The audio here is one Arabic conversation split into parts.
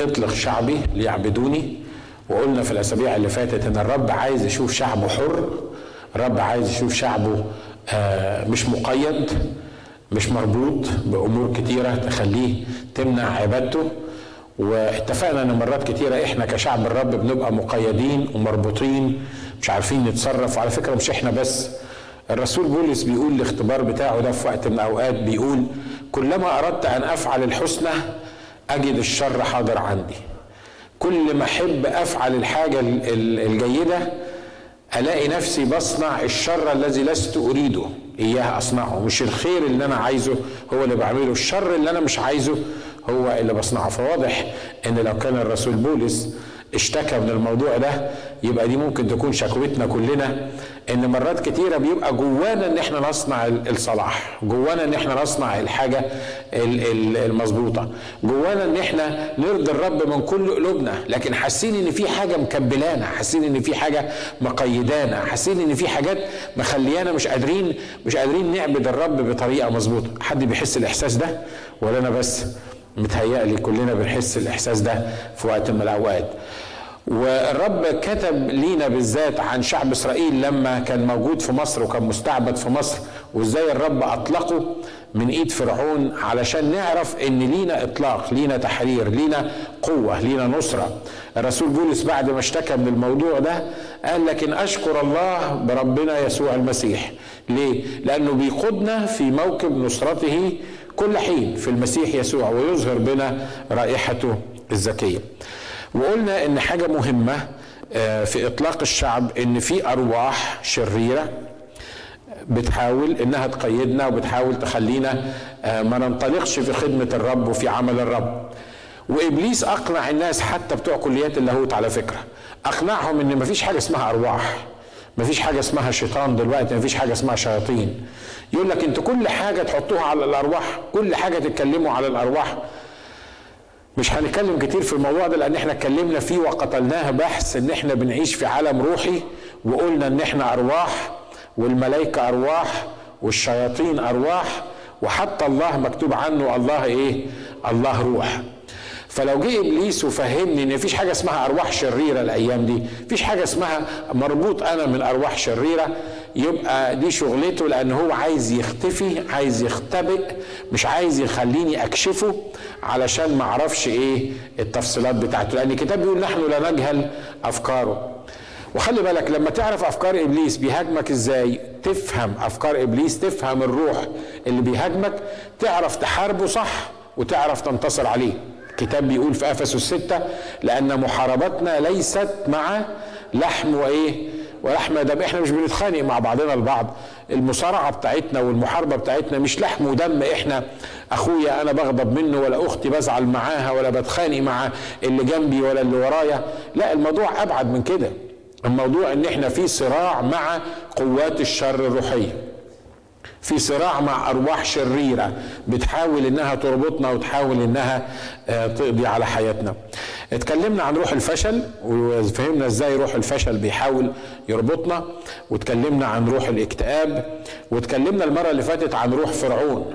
اطلق شعبي ليعبدوني. وقلنا في الأسابيع اللي فاتت إن الرب عايز يشوف شعبه حر الرب عايز يشوف شعبه آه، مش مقيد مش مربوط بأمور كتيرة تخليه تمنع عبادته. واتفقنا إن مرات كتيرة إحنا كشعب الرب بنبقى مقيدين ومربوطين مش عارفين نتصرف. وعلى فكرة مش إحنا بس الرسول بولس بيقول الاختبار بتاعه ده في وقت من الأوقات بيقول كلما أردت أن أفعل الحسنى أجد الشر حاضر عندي. كل ما أحب أفعل الحاجة الجيدة ألاقي نفسي بصنع الشر الذي لست أريده. اياه أصنعه. مش الخير اللي أنا عايزه هو اللي بعمله. الشر اللي أنا مش عايزه هو اللي بصنعه. فواضح إن لو كان الرسول بولس اشتكى من الموضوع ده يبقى دي ممكن تكون شكوتنا كلنا. إن مرات كتيرة بيبقى جوانا إن إحنا نصنع الصلاح جوانا إن إحنا نصنع الحاجة المظبوطة جوانا إن إحنا نرضي الرب من كل قلوبنا لكن حاسين إن في حاجة مكبلانا حاسين إن في حاجة مقيدانا حاسين إن في حاجات مخليانا مش قادرين مش قادرين نعبد الرب بطريقة مظبوطة. حد بيحس الإحساس ده؟ ولا أنا بس متهيألي كلنا بنحس الإحساس ده في وقت من الأوقات. والرب كتب لينا بالذات عن شعب إسرائيل لما كان موجود في مصر وكان مستعبد في مصر وإزاي الرب أطلقه من إيد فرعون علشان نعرف إن لينا إطلاق لينا تحرير لينا قوة لينا نصرة الرسول بولس بعد ما اشتكى من الموضوع ده قال لكن أشكر الله بربنا يسوع المسيح ليه؟ لأنه بيقودنا في موكب نصرته كل حين في المسيح يسوع ويظهر بنا رائحته الزكيه. وقلنا إن حاجة مهمة في إطلاق الشعب إن في أرواح شريرة بتحاول إنها تقيدنا وبتحاول تخلينا ما ننطلقش في خدمة الرب وفي عمل الرب. وإبليس أقنع الناس حتى بتوع كليات اللاهوت على فكرة. أقنعهم إن مفيش حاجة اسمها أرواح مفيش حاجة اسمها شيطان دلوقتي مفيش حاجة اسمها شياطين. يقول لك أنتوا كل حاجة تحطوها على الأرواح كل حاجة تتكلموا على الأرواح. مش هنتكلم كتير في الموضوع ده لأن إحنا اتكلمنا فيه وقتلناه بحث إن إحنا بنعيش في عالم روحي وقلنا إن إحنا أرواح والملائكة أرواح والشياطين أرواح وحتى الله مكتوب عنه الله إيه؟ الله روح. فلو جه إبليس وفهمني إن مفيش حاجة اسمها أرواح شريرة الأيام دي مفيش حاجة اسمها مربوط أنا من أرواح شريرة يبقى دي شغلته لأن هو عايز يختفي عايز يختبئ مش عايز يخليني أكشفه علشان ما أعرفش إيه التفصيلات بتاعته. لأن الكتاب بيقول نحن لا نجهل أفكاره. وخلي بالك لما تعرف أفكار إبليس بيهاجمك إزاي؟ تفهم أفكار إبليس تفهم الروح اللي بيهاجمك تعرف تحاربه صح وتعرف تنتصر عليه. الكتاب بيقول في أفسس الستة لأن محاربتنا ليست مع لحم وإيه؟ ولحم دم إحنا مش بنتخانق مع بعضنا البعض. المصارعة بتاعتنا والمحاربة بتاعتنا مش لحم ودم. إحنا اخويا أنا بغضب منه ولا أختي بزعل معاها ولا بتخانق مع اللي جنبي ولا اللي ورايا. لا الموضوع أبعد من كده. الموضوع إن إحنا في صراع مع قوات الشر الروحية. في صراع مع أرواح شريرة بتحاول إنها تربطنا وتحاول إنها تقضي على حياتنا. اتكلمنا عن روح الفشل وفهمنا إزاي روح الفشل بيحاول يربطنا واتكلمنا عن روح الاكتئاب واتكلمنا المرة اللي فاتت عن روح فرعون.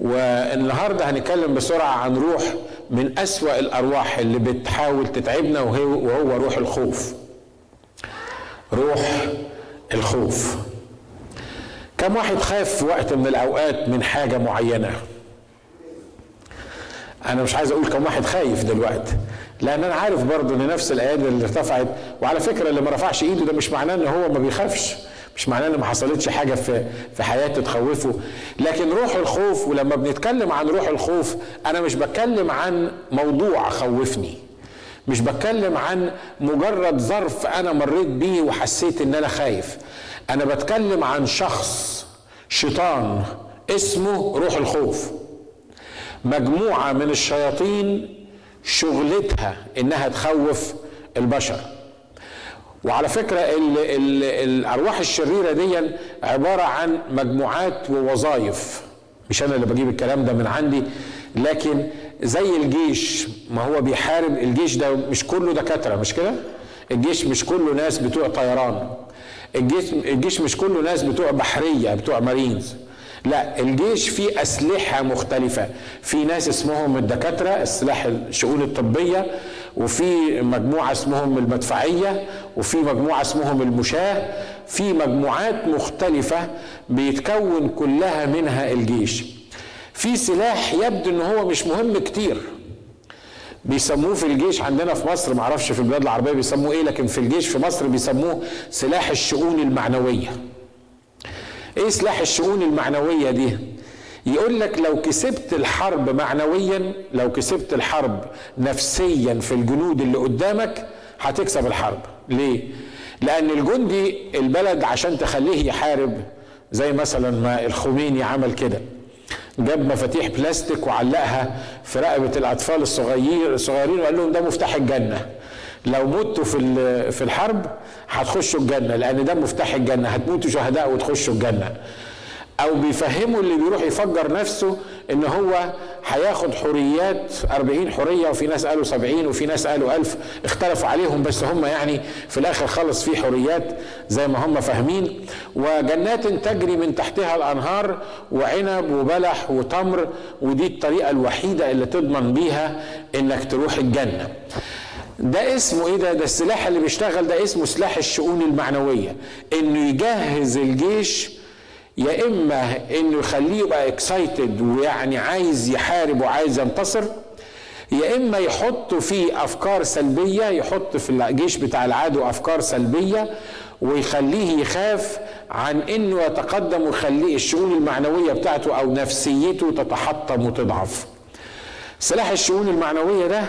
والنهاردة هنتكلم بسرعة عن روح من أسوأ الأرواح اللي بتحاول تتعبنا وهو روح الخوف. روح الخوف. كم واحد خاف في وقت من الأوقات من حاجة معينة؟ أنا مش عايز أقول كم واحد خايف دلوقتي لأن أنا عارف برضه إن نفس الايادي اللي ارتفعت وعلى فكرة اللي ما رفعش إيده ده مش معناه إن هو ما بيخافش مش معناه إن ما حصلتش حاجة في في حياته تخوفه. لكن روح الخوف ولما بنتكلم عن روح الخوف أنا مش بتكلم عن موضوع خوفني مش بتكلم عن مجرد ظرف أنا مريت بيه وحسيت إن أنا خايف. أنا بتكلم عن شخص شيطان اسمه روح الخوف. مجموعة من الشياطين شغلتها إنها تخوف البشر. وعلى فكرة ال ال الأرواح الشريرة دي عبارة عن مجموعات ووظائف. مش أنا اللي بجيب الكلام ده من عندي لكن زي الجيش ما هو بيحارب الجيش ده مش كله دكاترة مش كده؟ الجيش مش كله ناس بتوع طيران. الجيش الجيش مش كله ناس بتوع بحرية بتوع مارينز. لا الجيش فيه أسلحة مختلفة. في ناس اسمهم الدكاترة السلاح الشؤون الطبية وفي مجموعة اسمهم المدفعية وفي مجموعة اسمهم المشاة. في مجموعات مختلفة بيتكون كلها منها الجيش. في سلاح يبدو إن هو مش مهم كتير. بيسموه في الجيش عندنا في مصر معرفش في البلاد العربية بيسموه إيه لكن في الجيش في مصر بيسموه سلاح الشؤون المعنوية. إيه سلاح الشؤون المعنوية دي؟ يقول لك لو كسبت الحرب معنويا لو كسبت الحرب نفسيا في الجنود اللي قدامك هتكسب الحرب. ليه؟ لأن الجندي البلد عشان تخليه يحارب زي مثلا ما الخميني عمل كده. جاب مفاتيح بلاستيك وعلقها في رقبة الأطفال الصغير الصغيرين وقال لهم ده مفتاح الجنة. لو متوا في في الحرب هتخشوا الجنة لأن ده مفتاح الجنة. هتموتوا شهداء وتخشوا الجنة. أو بيفهموا اللي بيروح يفجر نفسه إن هو هياخد حريات 40 حريه وفي ناس قالوا 70 وفي ناس قالوا 1000 اختلفوا عليهم بس هم يعني في الآخر خلص في حريات زي ما هم فاهمين. وجنات تجري من تحتها الأنهار وعنب وبلح وتمر ودي الطريقة الوحيدة اللي تضمن بيها إنك تروح الجنة. ده اسمه إيه ده؟ ده السلاح اللي بيشتغل ده اسمه سلاح الشؤون المعنوية. انه يجهز الجيش يا إما إنه يخليه يبقى اكسايتد ويعني عايز يحارب وعايز ينتصر يا إما يحط فيه أفكار سلبية يحط في الجيش بتاع العدو أفكار سلبية ويخليه يخاف عن إنه يتقدم ويخليه الشؤون المعنوية بتاعته أو نفسيته تتحطم وتضعف. سلاح الشؤون المعنوية ده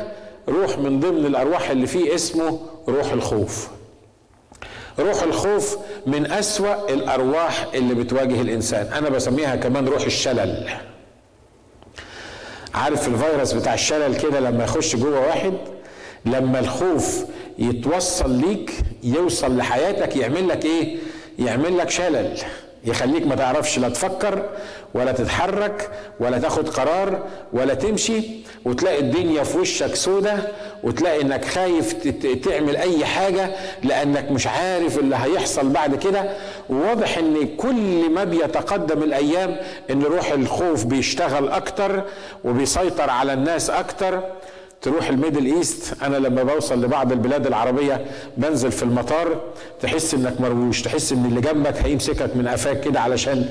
روح من ضمن الأرواح اللي فيه اسمه روح الخوف. روح الخوف من أسوأ الأرواح اللي بتواجه الإنسان. أنا بسميها كمان روح الشلل. عارف الفيروس بتاع الشلل كده لما يخش جوه واحد؟ لما الخوف يتوصل ليك يوصل لحياتك يعمل لك إيه؟ يعمل لك شلل. يخليك ما تعرفش لا تفكر ولا تتحرك ولا تاخد قرار ولا تمشي وتلاقي الدنيا في وشك سودة وتلاقي إنك خايف تعمل أي حاجة لأنك مش عارف اللي هيحصل بعد كده. وواضح إن كل ما بيتقدم الأيام إن روح الخوف بيشتغل أكتر وبيسيطر على الناس أكتر. تروح ال Middle East أنا لما بوصل لبعض البلاد العربية بنزل في المطار تحس إنك مرووش تحس إن اللي جنبك هيمسكك من قفاك كده علشان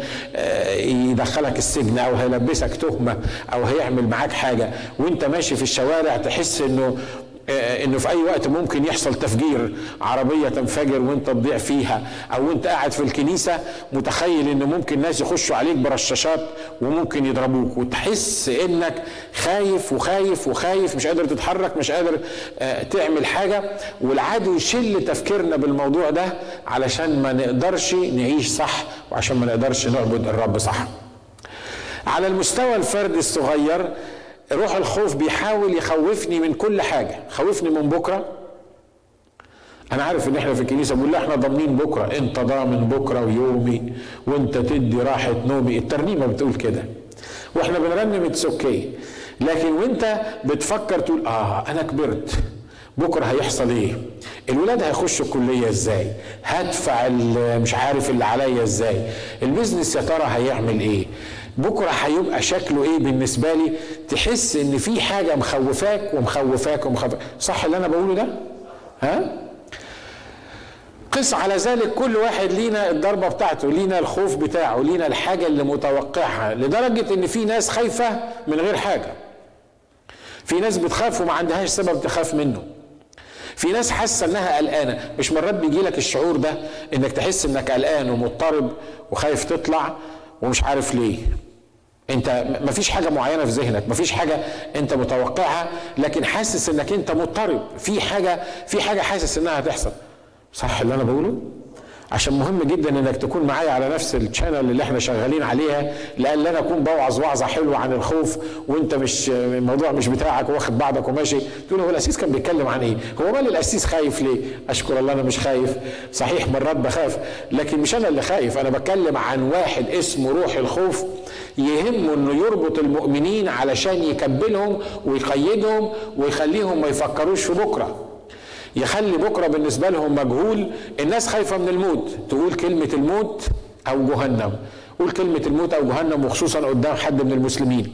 يدخلك السجن أو هيلبسك تهمة أو هيعمل معاك حاجة. وأنت ماشي في الشوارع تحس إنه إنه في أي وقت ممكن يحصل تفجير عربية تنفجر وأنت تضيع فيها أو انت قاعد في الكنيسة متخيل إن ممكن ناس يخشوا عليك برشاشات وممكن يضربوك وتحس إنك خايف وخايف وخايف مش قادر تتحرك مش قادر تعمل حاجة. والعدو يشل تفكيرنا بالموضوع ده علشان ما نقدرش نعيش صح وعشان ما نقدرش نعبد الرب صح. على المستوى الفردي الصغير روح الخوف بيحاول يخوفني من كل حاجة. خوفني من بكرة. أنا عارف إن إحنا في الكنيسة بنقول لا إحنا ضامنين بكرة. أنت ضامن بكرة ويومي وأنت تدي راحة نومي. الترنيمة بتقول كده. وإحنا بنرنم it's okay لكن وأنت بتفكر تقول آه أنا كبرت. بكرة هيحصل إيه؟ الولاد هيخشوا الكلية إزاي؟ هدفع مش عارف اللي عليا إزاي؟ البيزنس يا ترى هيعمل إيه؟ بكرة هيبقى شكله إيه بالنسبة لي؟ تحس إن في حاجة مخوفاك ومخوفاك ومخوفاك. صح اللي أنا بقوله ده؟ ها؟ قس على ذلك كل واحد لينا الضربة بتاعته لينا الخوف بتاعه لينا الحاجة اللي متوقعها لدرجة إن في ناس خايفة من غير حاجة. في ناس بتخاف وما عندهاش سبب تخاف منه. في ناس حاسة إنها قلقانة. مش مرات بيجي لك الشعور ده إنك تحس إنك قلقان ومضطرب وخايف تطلع ومش عارف ليه. انت مفيش حاجة معينة في ذهنك مفيش حاجة انت متوقعها لكن حاسس انك انت مضطرب. في حاجة في حاجة حاسس انها هتحصل. صح اللي أنا بقوله؟ عشان مهم جدا إنك تكون معايا على نفس الشانل اللي إحنا شغالين عليها لأن أنا أكون بوعظ وعظة حلوة عن الخوف وأنت مش الموضوع مش بتاعك واخد بعضك وماشي. تقول هو الأسيس كان بيتكلم عن إيه؟ هو مال الأسيس خايف ليه؟ أشكر الله أنا مش خايف. صحيح مرات بخاف لكن مش أنا اللي خايف. أنا بتكلم عن واحد اسمه روح الخوف. يهمه إنه يربط المؤمنين علشان يكبلهم ويقيدهم ويخليهم ما يفكروش في بكرة. يخلي بكرة بالنسبة لهم مجهول. الناس خايفة من الموت. تقول كلمة الموت أو جهنم. قول كلمة الموت أو جهنم وخصوصا قدام حد من المسلمين.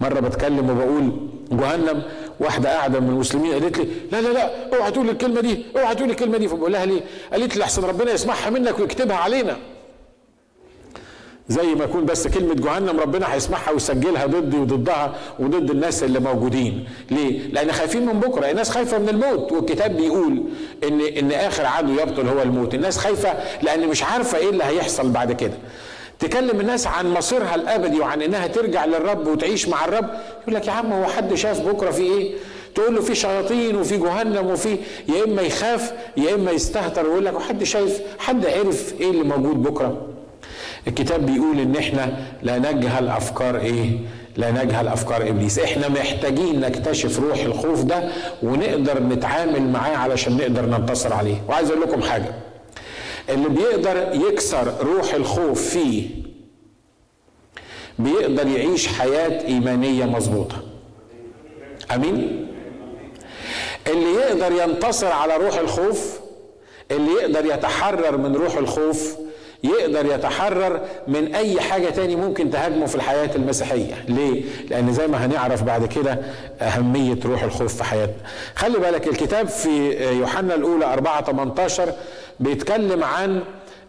مرة بتكلم وبقول جهنم واحدة قاعدة من المسلمين قالت لي لا لا لا اوعى تقول الكلمة دي اوعى تقول الكلمة دي. فبقول لها ليه؟ قالت لي لحسن ربنا يسمعها منك ويكتبها علينا. زي ما يكون بس كلمة جهنم ربنا هيسمعها ويسجلها ضدي وضدها وضد الناس اللي موجودين. ليه؟ لأن خايفين من بكرة. الناس خايفة من الموت. والكتاب بيقول إن إن آخر عدو يبطل هو الموت. الناس خايفة لأن مش عارفة إيه اللي هيحصل بعد كده. تكلم الناس عن مصيرها الأبدي وعن إنها ترجع للرب وتعيش مع الرب. يقول لك يا عم هو حد شاف بكرة في إيه؟ تقول له في شياطين وفي جهنم وفي يا إما يخاف يا إما يستهتر. ويقول لك وحد شايف حد عرف إيه اللي موجود بكرة؟ الكتاب بيقول إن إحنا لا نجهل أفكار إيه؟ لا نجهل أفكار إبليس. إحنا محتاجين نكتشف روح الخوف ده ونقدر نتعامل معاه علشان نقدر ننتصر عليه. وعايز أقول لكم حاجة. اللي بيقدر يكسر روح الخوف فيه بيقدر يعيش حياة إيمانية مظبوطة. أمين؟ اللي يقدر ينتصر على روح الخوف اللي يقدر يتحرر من روح الخوف يقدر يتحرر من أي حاجة تاني ممكن تهاجمه في الحياة المسيحية. ليه؟ لأن زي ما هنعرف بعد كده أهمية روح الخوف في حياتنا. خلي بالك الكتاب في يوحنا الأولى 4 18 بيتكلم عن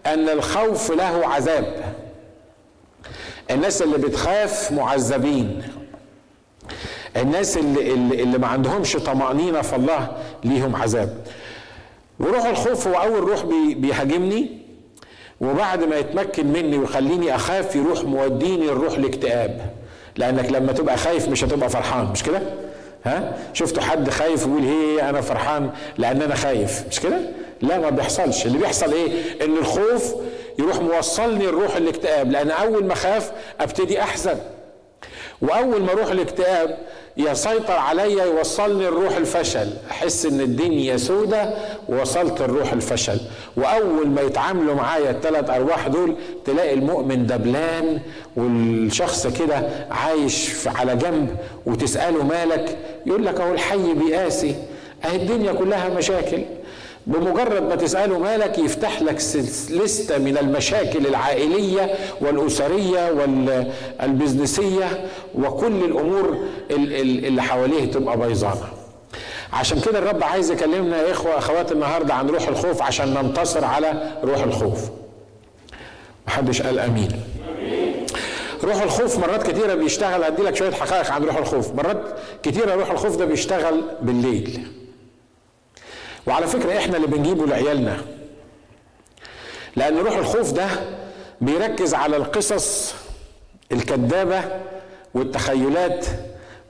أن الخوف له عذاب. الناس اللي بتخاف معذبين. الناس اللي, اللي, اللي ما عندهمش طمأنينة في الله ليهم عذاب. وروح الخوف هو أول روح بيهاجمني. وبعد ما يتمكن مني ويخليني أخاف يروح موديني الروح الاكتئاب لأنك لما تبقى خايف مش هتبقى فرحان مش كده؟ ها؟ شفتوا حد خايف ويقول هي أنا فرحان لأن أنا خايف مش كده؟ لا ما بيحصلش. اللي بيحصل إيه؟ إن الخوف يروح موصلني الروح الاكتئاب لأن أول ما أخاف أبتدي أحزن. وأول ما أروح الاكتئاب يسيطر عليا يوصلني الروح الفشل. أحس إن الدنيا سودة ووصلت الروح الفشل. وأول ما يتعاملوا معايا الثلاث أرواح دول تلاقي المؤمن دبلان والشخص كده عايش على جنب وتسأله مالك يقول لك أهو الحي بيقاسي. أهي الدنيا كلها مشاكل. بمجرد ما تسأله مالك يفتح لك لستة من المشاكل العائلية والأسرية والبزنسية وكل الأمور اللي حواليه تبقى بيضانة عشان كده الرب عايز يكلمنا يا إخوة أخوات النهاردة عن روح الخوف عشان ننتصر على روح الخوف. محدش قال أمين. روح الخوف مرات كتيرة بيشتغل أدي لك شوية حقائق عن روح الخوف. مرات كتيرة روح الخوف ده بيشتغل بالليل. وعلى فكرة إحنا اللي بنجيبه لعيالنا. لأن روح الخوف ده بيركز على القصص الكذابة والتخيلات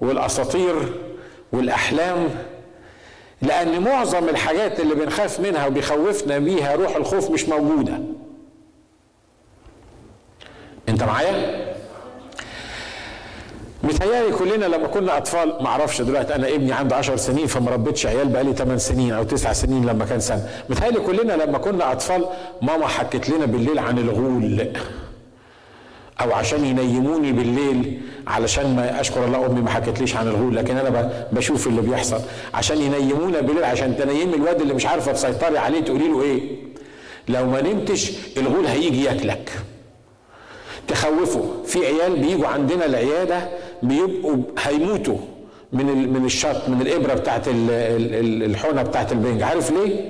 والأساطير والأحلام. لأن معظم الحاجات اللي بنخاف منها وبيخوفنا بيها روح الخوف مش موجودة. أنت معايا؟ متهيألي كلنا لما كنا أطفال ما أعرفش دلوقتي أنا ابني عنده 10 سنين فما ربيتش عيال بقالي 8 سنين أو 9 سنين لما كان سنة. متهيألي كلنا لما كنا أطفال ماما حكت لنا بالليل عن الغول. أو عشان ينيموني بالليل علشان ما أشكر الله أمي ما حكتليش عن الغول لكن أنا بشوف اللي بيحصل. عشان ينيمونا بالليل عشان تنيمي الواد اللي مش عارفة تسيطري عليه تقولي له إيه؟ لو ما نمتش الغول هيجي ياكلك. تخوفه. في عيال بيجوا عندنا العيادة بيبقوا هيموتوا من من الشط من الإبرة بتاعت الحونه بتاعت البنج. عارف ليه؟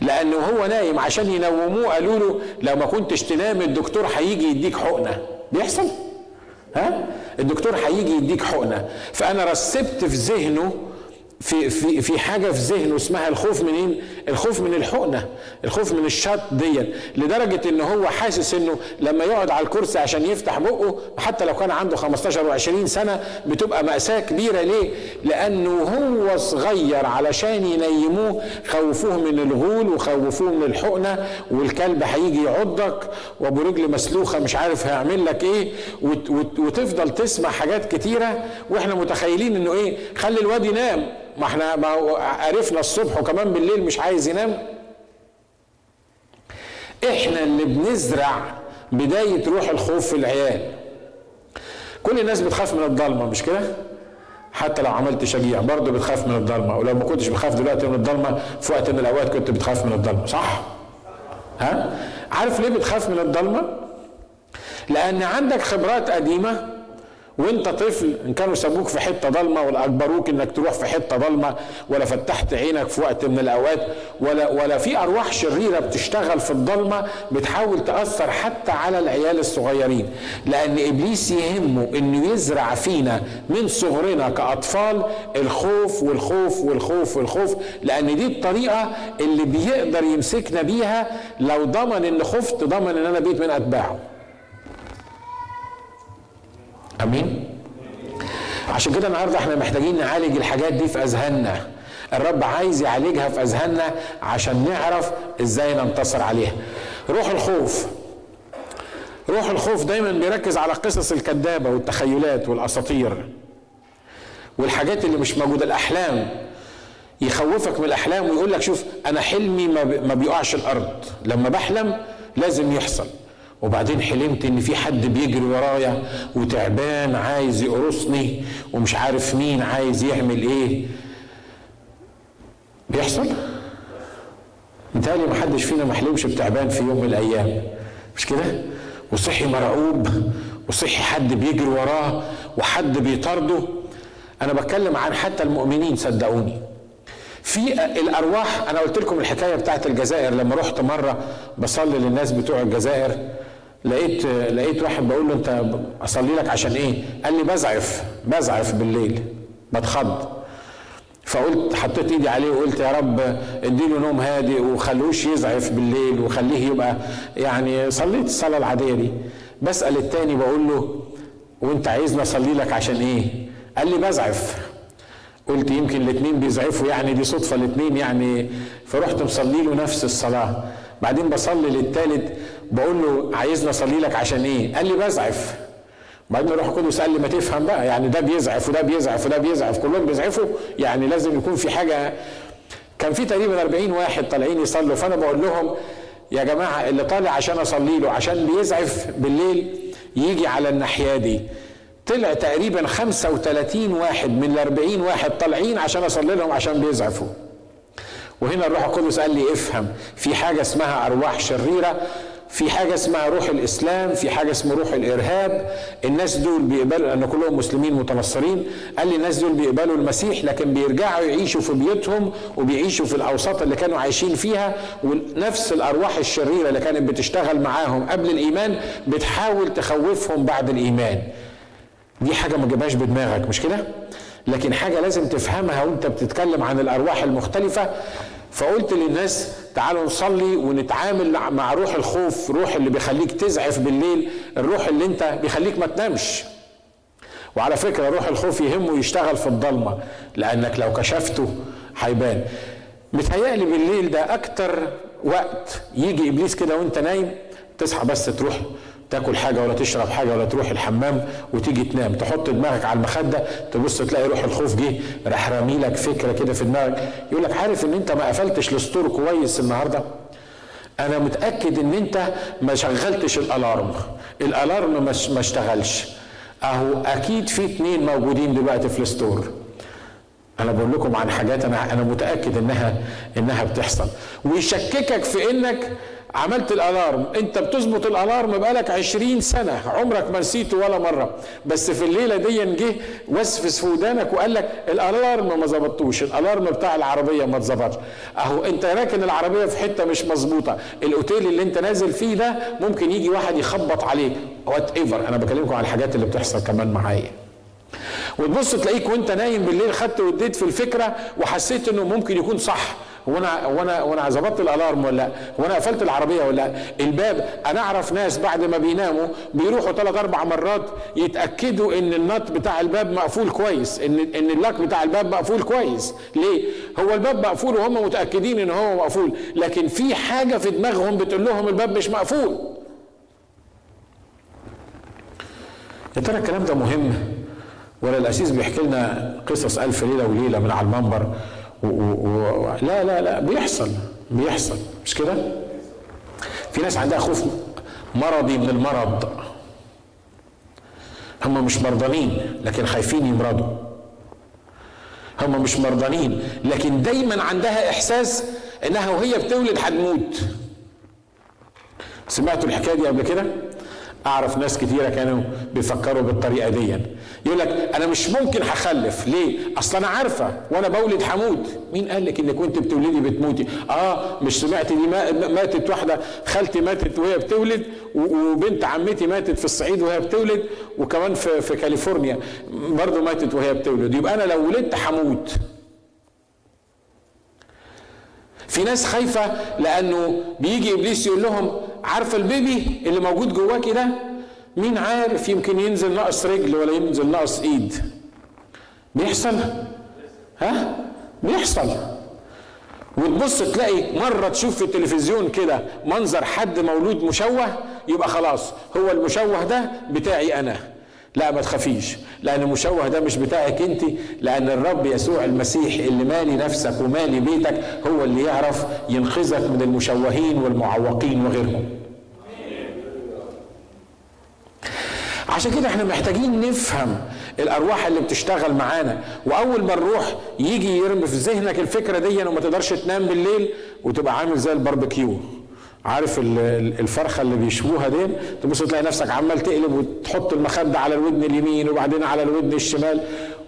لأنه هو نايم عشان ينوموه قالوا له لو ما كنتش تنام الدكتور هيجي يديك حقنة. بيحصل؟ ها؟ الدكتور هيجي يديك حقنة. فأنا رسبت في ذهنه في في في حاجة في ذهنه اسمها الخوف من إيه؟ الخوف من الحقنة، الخوف من الشط دي لدرجة إن هو حاسس إنه لما يقعد على الكرسي عشان يفتح بقه حتى لو كان عنده 15 و20 سنة بتبقى مأساة كبيرة ليه؟ لأنه هو صغير علشان ينيموه خوفوه من الغول وخوفوه من الحقنة والكلب هيجي يعضك وابو رجل مسلوخة مش عارف هيعمل لك إيه وتفضل تسمع حاجات كتيرة وإحنا متخيلين إنه إيه؟ خلي الواد ينام ما إحنا ما عرفنا الصبح وكمان بالليل مش عايز ينام إحنا اللي بنزرع بداية روح الخوف في العيال كل الناس بتخاف من الضلمة مش كده حتى لو عملت شجيع برضه بتخاف من الضلمة ولو ما كنتش بخاف دلوقتي من الضلمة في وقت من الأوقات كنت بتخاف من الضلمة صح؟ ها؟ عارف ليه بتخاف من الضلمة؟ لأن عندك خبرات قديمة وانت طفل إن كانوا سابوك في حتة ضلمة ولا أجبروك إنك تروح في حتة ضلمة ولا فتحت عينك في وقت من الأوقات ولا ولا في أرواح شريرة بتشتغل في الضلمة بتحاول تأثر حتى على العيال الصغيرين. لأن إبليس يهمه إنه يزرع فينا من صغرنا كأطفال الخوف والخوف والخوف والخوف لأن دي الطريقة اللي بيقدر يمسكنا بيها لو ضمن ان خفت ضمن إن أنا بيت من أتباعه. أمين؟ عشان كده النهارده إحنا محتاجين نعالج الحاجات دي في أذهاننا. الرب عايز يعالجها في أذهاننا عشان نعرف إزاي ننتصر عليها. روح الخوف. روح الخوف دايما بيركز على قصص الكذابه والتخيلات والأساطير والحاجات اللي مش موجودة. الأحلام. يخوفك من الأحلام ويقول لك شوف أنا حلمي ما بيقعش الأرض. لما بحلم لازم يحصل. وبعدين حلمت إن في حد بيجري ورايا وتعبان عايز يقرصني ومش عارف مين عايز يعمل إيه. بيحصل؟ متهيألي ما حدش فينا ما حلمش بتعبان في يوم من الأيام. مش كده؟ وصحي مرعوب وصحي حد بيجري وراه وحد بيطارده. أنا بتكلم عن حتى المؤمنين صدقوني. في الأرواح أنا قلت لكم الحكاية بتاعت الجزائر لما رحت مرة بصلي للناس بتوع الجزائر. لقيت لقيت واحد بقول له انت اصلي لك عشان إيه؟ قال لي بزعف بزعف بالليل بتخض. فقلت حطيت ايدي عليه وقلت يا رب اديله نوم هادئ وخلوش يزعف بالليل وخليه يبقى يعني صليت الصلاة العادية دي. بسال التاني بقول له وانت عايزني اصلي لك عشان إيه؟ قال لي بزعف. قلت يمكن الاثنين بيزعفوا يعني دي صدفة الاثنين يعني. فرحت مصلي له نفس الصلاة. بعدين بصلي للثالث بقول له عايزني اصلي لك عشان إيه؟ قال لي بزعف. بعدين الروح القدس قال لي ما تفهم بقى يعني ده بيزعف وده بيزعف وده بيزعف كلهم بيزعفوا يعني لازم يكون في حاجة. كان في تقريبا 40 واحد طالعين يصلوا فأنا بقول لهم يا جماعة اللي طالع عشان أصلي له عشان بيزعف بالليل يجي على الناحية دي. طلع تقريبا 35 واحد من ال 40 واحد طالعين عشان أصلي لهم عشان بيزعفوا. وهنا الروح القدس قال لي افهم في حاجة اسمها أرواح شريرة في حاجة اسمها روح الإسلام في حاجة اسمها روح الإرهاب. الناس دول بيقبلوا لأن كلهم مسلمين متنصرين. قال لي الناس دول بيقبلوا المسيح لكن بيرجعوا يعيشوا في بيوتهم وبيعيشوا في الأوساط اللي كانوا عايشين فيها. ونفس الأرواح الشريرة اللي كانت بتشتغل معاهم قبل الإيمان بتحاول تخوفهم بعد الإيمان. دي حاجة ما تجيبهاش بدماغك مش كده؟ لكن حاجة لازم تفهمها وانت بتتكلم عن الأرواح المختلفة. فقلت للناس تعالوا نصلي ونتعامل مع روح الخوف روح اللي بيخليك تزعف بالليل الروح اللي انت بيخليك ما تنامش. وعلى فكرة روح الخوف يهمه يشتغل في الضلمة لأنك لو كشفته هيبان. متهيألي بالليل ده أكتر وقت يجي إبليس كده وأنت نايم تصحى بس تروح تاكل حاجة ولا تشرب حاجة ولا تروح الحمام وتيجي تنام. تحط دماغك على المخدة تبص تلاقي روح الخوف جه راح رامي لك فكرة كده في دماغك. يقول لك عارف إن أنت ما قفلتش الستور كويس النهارده؟ أنا متأكد إن أنت ما شغلتش الألارم. الألارم ما اشتغلش. أهو أكيد في اتنين موجودين دلوقتي في الستور. أنا بقول لكم عن حاجات أنا أنا متأكد إنها إنها بتحصل. ويشككك في إنك عملت الألارم. أنت بتظبط الألارم بقالك عشرين سنة. عمرك ما نسيته ولا مرة. بس في الليلة دي جه وسفس في ودانك وقال لك الألارم ما ظبطوش الألارم بتاع العربية ما اتظبطش. أهو أنت راكن العربية في حتة مش مظبوطة. الأوتيل اللي أنت نازل فيه ده ممكن يجي واحد يخبط عليك. whatever أنا بكلمكم عن الحاجات اللي بتحصل كمان معايا. وتبص تلاقيك وأنت نايم بالليل خدت واديت في الفكرة وحسيت إنه ممكن يكون صح. هو أنا هو أنا هو أنا ظبطت ال alarm ولا لا؟ هو أنا قفلت العربية ولا لا؟ الباب أنا أعرف ناس بعد ما بيناموا بيروحوا ثلاث أربع مرات يتأكدوا إن النط بتاع الباب مقفول كويس إن إن ال lock بتاع الباب مقفول كويس ليه؟ هو الباب مقفول وهم متأكدين إن هو مقفول لكن في حاجة في دماغهم بتقول لهم الباب مش مقفول يا ترى الكلام ده مهم ولا الأسيس بيحكي لنا قصص ألف ليلة وليلة من على المنبر و و لا لا لا بيحصل بيحصل مش كده؟ في ناس عندها خوف مرضي من المرض. هم مش مرضانين لكن خايفين يمرضوا. هم مش مرضانين لكن دايما عندها إحساس إنها وهي بتولد هتموت. سمعتوا الحكاية دي قبل كده؟ أعرف ناس كتيرة كانوا بيفكروا بالطريقة دي. يقول لك أنا مش ممكن هخلف. ليه؟ أصل أنا عارفة وأنا بولد هموت مين قال لك إنك وأنت بتولدي بتموتي؟ آه مش سمعت دي ماتت واحدة. خالتي ماتت وهي بتولد وبنت عمتي ماتت في الصعيد وهي بتولد وكمان في, في كاليفورنيا برضه ماتت وهي بتولد. يبقى أنا لو ولدت هموت في ناس خايفة لأنه بيجي إبليس يقول لهم عارفة البيبي اللي موجود جواكي ده مين عارف يمكن ينزل ناقص رجل ولا ينزل ناقص إيد؟ بيحصل؟ ها؟ بيحصل. وتبص تلاقي مرة تشوف في التلفزيون كده منظر حد مولود مشوه يبقى خلاص هو المشوه ده بتاعي أنا. لا ما تخافيش لأن المشوه ده مش بتاعك أنت لأن الرب يسوع المسيح اللي مالي نفسك ومالي بيتك هو اللي يعرف ينقذك من المشوهين والمعوقين وغيرهم. عشان كده إحنا محتاجين نفهم الأرواح اللي بتشتغل معانا وأول ما الروح يجي يرمي في ذهنك الفكرة دي وما تقدرش تنام بالليل وتبقى عامل زي الباربيكيو. عارف الفرخة اللي بيشووها دي؟ تبص تلاقي نفسك عمال تقلب وتحط المخدة على الودن اليمين وبعدين على الودن الشمال.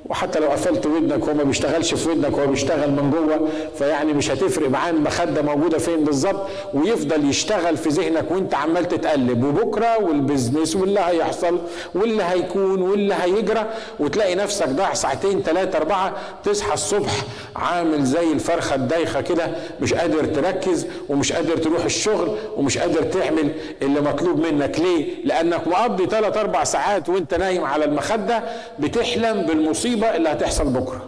وحتى لو قفلت ودنك هو ما بيشتغلش في ودنك هو بيشتغل من جوه فيعني مش هتفرق معاه المخدة موجودة فين بالظبط ويفضل يشتغل في ذهنك وانت عمال تتقلب وبكرة وال business واللي هيحصل واللي هيكون واللي هيجرى وتلاقي نفسك ضاع ساعتين ثلاثة أربعة تصحى الصبح عامل زي الفرخة الدايخة كده مش قادر تركز ومش قادر تروح الشغل ومش قادر تعمل اللي مطلوب منك ليه؟ لأنك مقضي ثلاث أربع ساعات وانت نايم على المخدة بتحلم بالمصيبة المصيبة اللي هتحصل بكرة.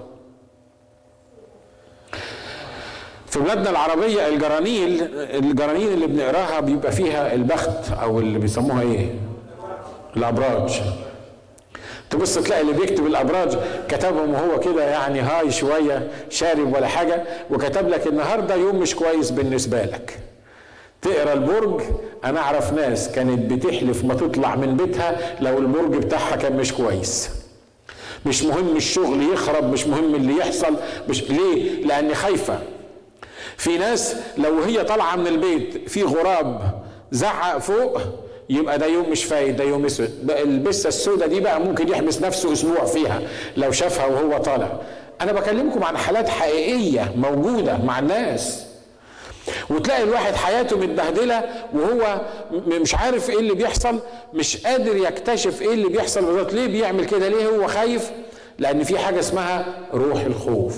في بلادنا العربية الجرانيل الجرانيل اللي بنقراها بيبقى فيها البخت أو اللي بيسموها إيه؟ الأبراج. تبص تلاقي اللي بيكتب الأبراج كتبهم وهو كده يعني هاي شوية شارب ولا حاجة وكتب لك النهارده يوم مش كويس بالنسبة لك. تقرا البرج أنا أعرف ناس كانت بتحلف ما تطلع من بيتها لو البرج بتاعها كان مش كويس. مش مهم الشغل يخرب مش مهم اللي يحصل مش ليه؟ لاني خايفة. في ناس لو هي طالعة من البيت في غراب زعق فوق يبقى ده يوم مش فايد ده يوم أسود. البسة السوداء دي بقى ممكن يحبس نفسه أسبوع فيها لو شافها وهو طالع. أنا بكلمكم عن حالات حقيقية موجودة مع الناس. وتلاقي الواحد حياته متبهدلة وهو مش عارف إيه اللي بيحصل مش قادر يكتشف إيه اللي بيحصل بالظبط. ليه بيعمل كده؟ ليه هو خايف؟ لأن في حاجة اسمها روح الخوف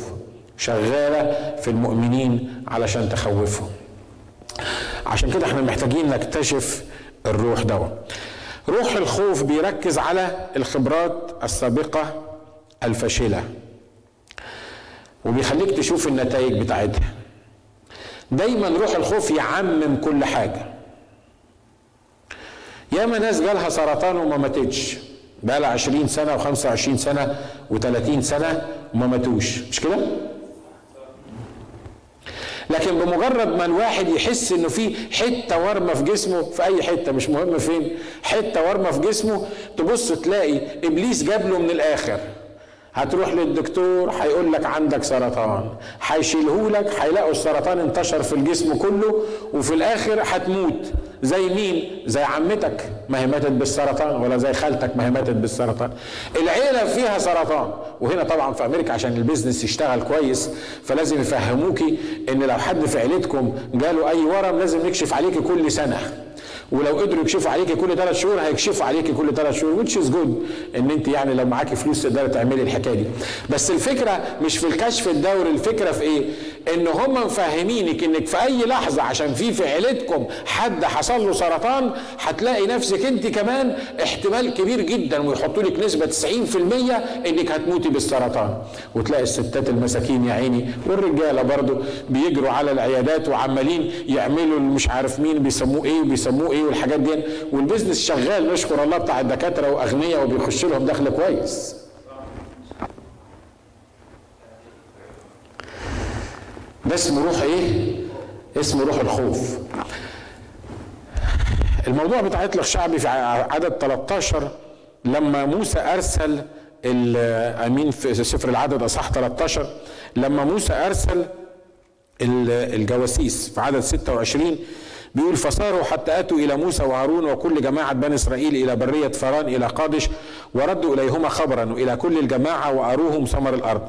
شغالة في المؤمنين علشان تخوفهم. عشان كده إحنا محتاجين نكتشف الروح ده روح الخوف بيركز على الخبرات السابقة الفاشلة وبيخليك تشوف النتائج بتاعتها. دايما روح الخوف يعمم كل حاجة. ياما ناس جالها سرطان وما ماتتش. بقى لها 20 سنة و25 سنة و30 سنة وما ماتوش. مش كده؟ لكن بمجرد ما الواحد يحس إنه في حتة ورمه في جسمه في أي حتة مش مهم فين حتة ورمه في جسمه تبص تلاقي إبليس جاب له من الآخر. هتروح للدكتور هيقول لك عندك سرطان. هيشيله لك هيلاقوا السرطان انتشر في الجسم كله وفي الآخر هتموت. زي مين؟ زي عمتك ما هي ماتت بالسرطان ولا زي خالتك ما هي ماتت بالسرطان. العيلة فيها سرطان. وهنا طبعا في أمريكا عشان البيزنس يشتغل كويس فلازم يفهموكي إن لو حد في عيلتكم جاله أي ورم لازم نكشف عليكي كل سنة. ولو قدروا يكشفوا عليكي كل ثلاث شهور هيكشفوا عليكي كل ثلاث شهور which is good إن أنت يعني لو معاكي فلوس تقدري تعملي الحكاية دي. بس الفكرة مش في الكشف الدوري الفكرة في إيه؟ إن هم مفهمينك إنك في أي لحظة عشان في في عيلتكم حد حصل له سرطان هتلاقي نفسك أنت كمان احتمال كبير جدا ويحطوا لك نسبة 90% إنك هتموتي بالسرطان. وتلاقي الستات المساكين يا عيني والرجالة برضو بيجروا على العيادات وعمالين يعملوا مش عارف مين بيسموه إيه وبيسموه إيه. والحاجات دي. والبزنس شغال نشكر الله بتاع الدكاترة وأغنياء وبيخش لهم دخل كويس. ده اسمه روح إيه؟ اسمه روح الخوف. الموضوع بتاع اطلق شعبي في عدد 13 لما موسى أرسل أمين في سفر العدد اصح 13 لما موسى أرسل الجواسيس في عدد 26 بيقول فصاروا حتى أتوا إلى موسى وهارون وكل جماعة بني إسرائيل إلى برية فران إلى قادش وردوا إليهما خبرا وإلى كل الجماعة وأروهم ثمر الأرض.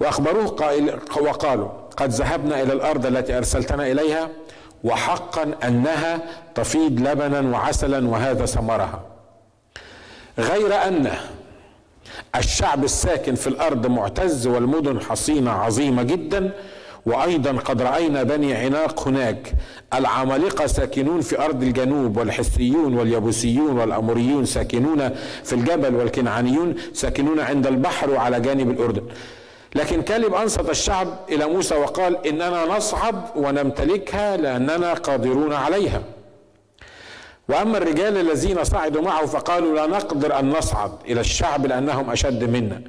وأخبروه قائل وقالوا قد ذهبنا إلى الأرض التي أرسلتنا إليها وحقا أنها تفيض لبنا وعسلا وهذا ثمرها. غير أن الشعب الساكن في الأرض معتز والمدن حصينة عظيمة جدا وأيضا قد رأينا بني عناق هناك. العمالقة ساكنون في أرض الجنوب والحسيون واليبوسيون والأموريون ساكنون في الجبل والكنعانيون ساكنون عند البحر وعلى جانب الأردن. لكن كالب أنصت الشعب إلى موسى وقال إننا نصعد ونمتلكها لأننا قادرون عليها. وأما الرجال الذين صعدوا معه فقالوا لا نقدر أن نصعد إلى الشعب لأنهم أشد منا.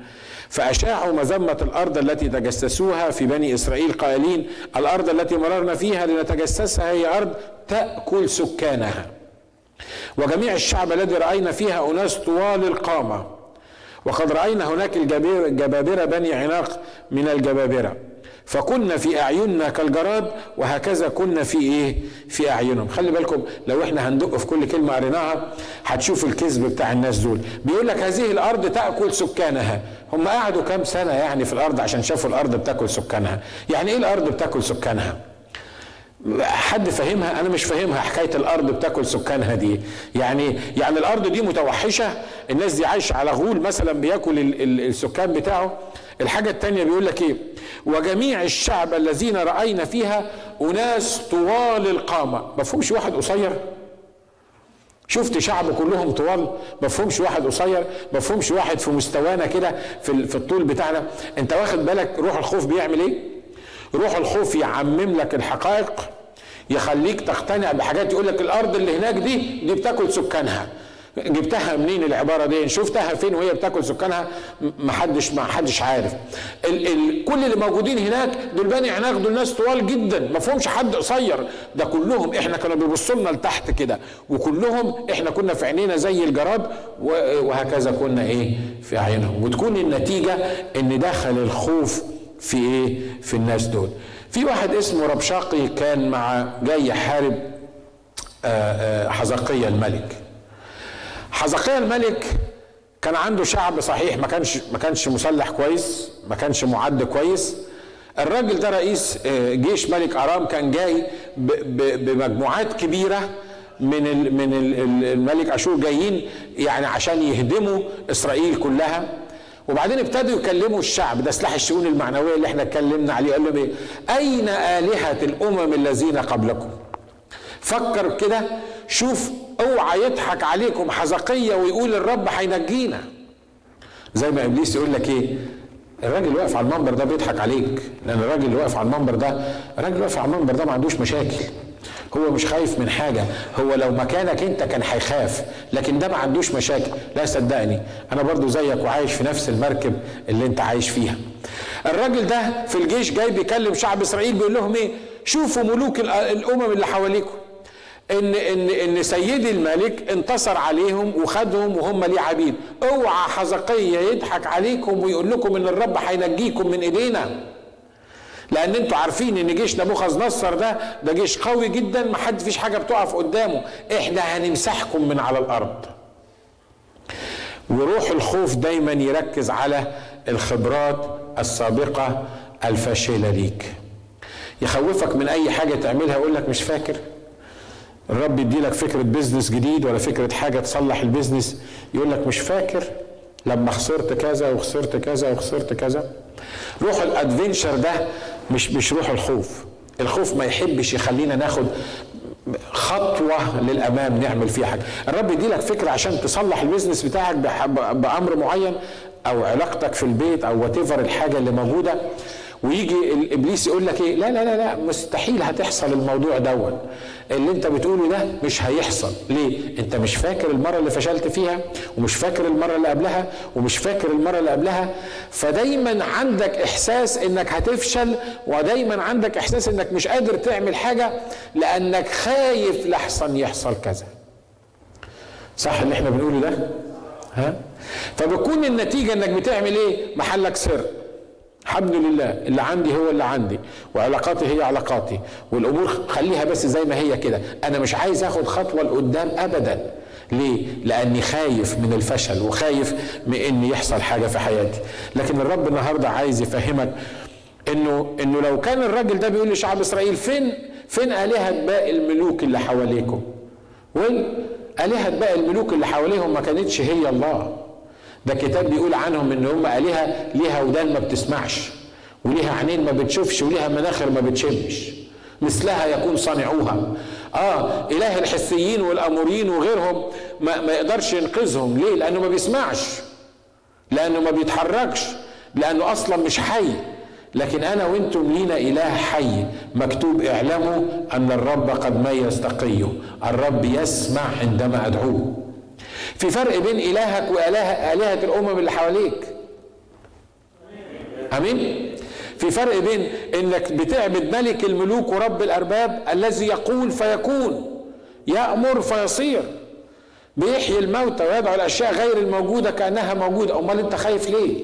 فأشاعوا مذمة الأرض التي تجسسوها في بني إسرائيل قائلين الأرض التي مررنا فيها لنتجسسها هي أرض تأكل سكانها. وجميع الشعب الذي رأينا فيها أناس طوال القامة. وقد رأينا هناك الجبابرة بني عناق من الجبابرة. فكنا في أعيننا كالجراد وهكذا كنا في إيه؟ في أعينهم. خلي بالكم لو إحنا هندق في كل كلمة قريناها هتشوف الكذب بتاع الناس دول. بيقول لك هذه الأرض تأكل سكانها. هم قعدوا كام سنة يعني في الأرض عشان شافوا الأرض بتأكل سكانها؟ يعني إيه الأرض بتأكل سكانها؟ حد فاهمها؟ أنا مش فاهمها حكاية الأرض بتأكل سكانها دي. يعني يعني الأرض دي متوحشة الناس دي عايشة على غول مثلا بيأكل السكان بتاعه. الحاجة الثانية بيقول لك إيه؟ وجميع الشعب الذين رأينا فيها أناس طوال القامة. مفهومش واحد قصير؟ شفت شعب كلهم طوال؟ مفهومش واحد قصير؟ مفهومش واحد في مستوانا كده في في الطول بتاعنا؟ أنت واخد بالك روح الخوف بيعمل إيه؟ روح الخوف يعمم لك الحقائق يخليك تقتنع بحاجات يقول لك الأرض اللي هناك دي دي بتاكل سكانها. جبتها منين العبارة دي؟ شفتها فين وهي بتاكل سكانها؟ ما حدش ما حدش عارف. ال ال كل اللي موجودين هناك دول بني عناق دول ناس طوال جدا. ما فيهمش حد قصير. ده كلهم إحنا كانوا بيبصوا لنا لتحت كده. وكلهم إحنا كنا في عينينا زي الجراد وهكذا كنا إيه؟ في اعينهم وتكون النتيجة إن دخل الخوف في إيه؟ في الناس دول. في واحد اسمه ربشاقي كان مع جاي يحارب حزقية الملك. حزقية الملك كان عنده شعب صحيح ما كانش ما كانش مسلح كويس ما كانش معد كويس الراجل ده رئيس جيش ملك أرام كان جاي بمجموعات كبيرة من من ال الملك أشور جايين يعني عشان يهدموا إسرائيل كلها وبعدين ابتدوا يكلموا الشعب ده سلاح الشؤون المعنوية اللي إحنا اتكلمنا عليه قال لهم إيه؟ أين آلهة الأمم الذين قبلكم؟ فكر كده شوف اوعى يضحك عليكم حزقية ويقول الرب هينجينا. زي ما إبليس يقول لك إيه؟ الراجل اللي واقف على المنبر ده بيضحك عليك لأن الراجل اللي واقف على المنبر ده الراجل اللي واقف على المنبر ده ما عندوش مشاكل. هو مش خايف من حاجة هو لو مكانك أنت كان هيخاف لكن ده ما عندوش مشاكل. لا صدقني أنا برضو زيك وعايش في نفس المركب اللي أنت عايش فيها. الراجل ده في الجيش جاي بيكلم شعب إسرائيل بيقول لهم إيه؟ شوفوا ملوك الأمم اللي حواليكم. ان ان إن سيدي الملك انتصر عليهم وخدهم وهم ليه عبيد. اوعى حزقيه يضحك عليكم ويقول لكم إن الرب هينجيكم من إيدينا. لأن أنتوا عارفين إن جيش نبوخذ نصر ده ده جيش قوي جدا ما حد فيش حاجة بتقف قدامه. إحنا هنمسحكم من على الأرض. وروح الخوف دايما يركز على الخبرات السابقة الفاشلة ليك. يخوفك من أي حاجة تعملها يقول لك مش فاكر. الرب يدي لك فكرة business جديد ولا فكرة حاجة تصلح ال business يقول لك مش فاكر لما خسرت كذا وخسرت كذا وخسرت كذا. روح ال adventure ده مش مش روح الخوف. الخوف ما يحبش يخلينا ناخد خطوة للأمام نعمل فيها حاجة. الرب يدي لك فكرة عشان تصلح ال business بتاعك بأمر معين أو علاقتك في البيت أو وات الحاجة اللي موجودة. ويجي الابليس يقول لك إيه؟ لا لا لا لا مستحيل هتحصل الموضوع دوت. اللي أنت بتقوله ده مش هيحصل. ليه؟ أنت مش فاكر المرة اللي فشلت فيها ومش فاكر المرة اللي قبلها ومش فاكر المرة اللي قبلها. فدايما عندك إحساس إنك هتفشل ودايما عندك إحساس إنك مش قادر تعمل حاجة لأنك خايف لحسن يحصل كذا. صح اللي إحنا بنقوله ده؟ ها؟ فبكون النتيجة إنك بتعمل إيه؟ محلك سر. الحمد لله اللي عندي هو اللي عندي وعلاقاتي هي علاقاتي والأمور خليها بس زي ما هي كده أنا مش عايز آخد خطوة لقدام ابدا ليه؟ لأني خايف من الفشل وخايف من إن يحصل حاجة في حياتي، لكن الرب النهارده عايز يفهمك إنه إنه لو كان الراجل ده بيقول لشعب إسرائيل فين فين آلهة باقي الملوك اللي حواليكم؟ وين آلهة باقي الملوك اللي حواليهم ما كانتش هي الله. ده كتاب بيقول عنهم إن هم آلهة ليها ودان ما بتسمعش وليها عينين ما بتشوفش وليها مناخر ما بتشمش. مثلها يكون صانعوها. آه إله الحسيين والأموريين وغيرهم ما, ما يقدرش ينقذهم. ليه؟ لأنه ما بيسمعش لأنه ما بيتحركش لأنه أصلا مش حي. لكن أنا وأنتم لينا إله حي مكتوب اعلموا أن الرب قد ميز تقيه الرب يسمع عندما أدعوه. في فرق بين إلهك واله آلهة الأمم اللي حواليك. آمين؟ في فرق بين إنك بتعبد ملك الملوك ورب الأرباب الذي يقول فيكون يأمر فيصير بيحيي الموتى ويدعو الأشياء غير الموجودة كأنها موجودة. أمال أنت خايف ليه؟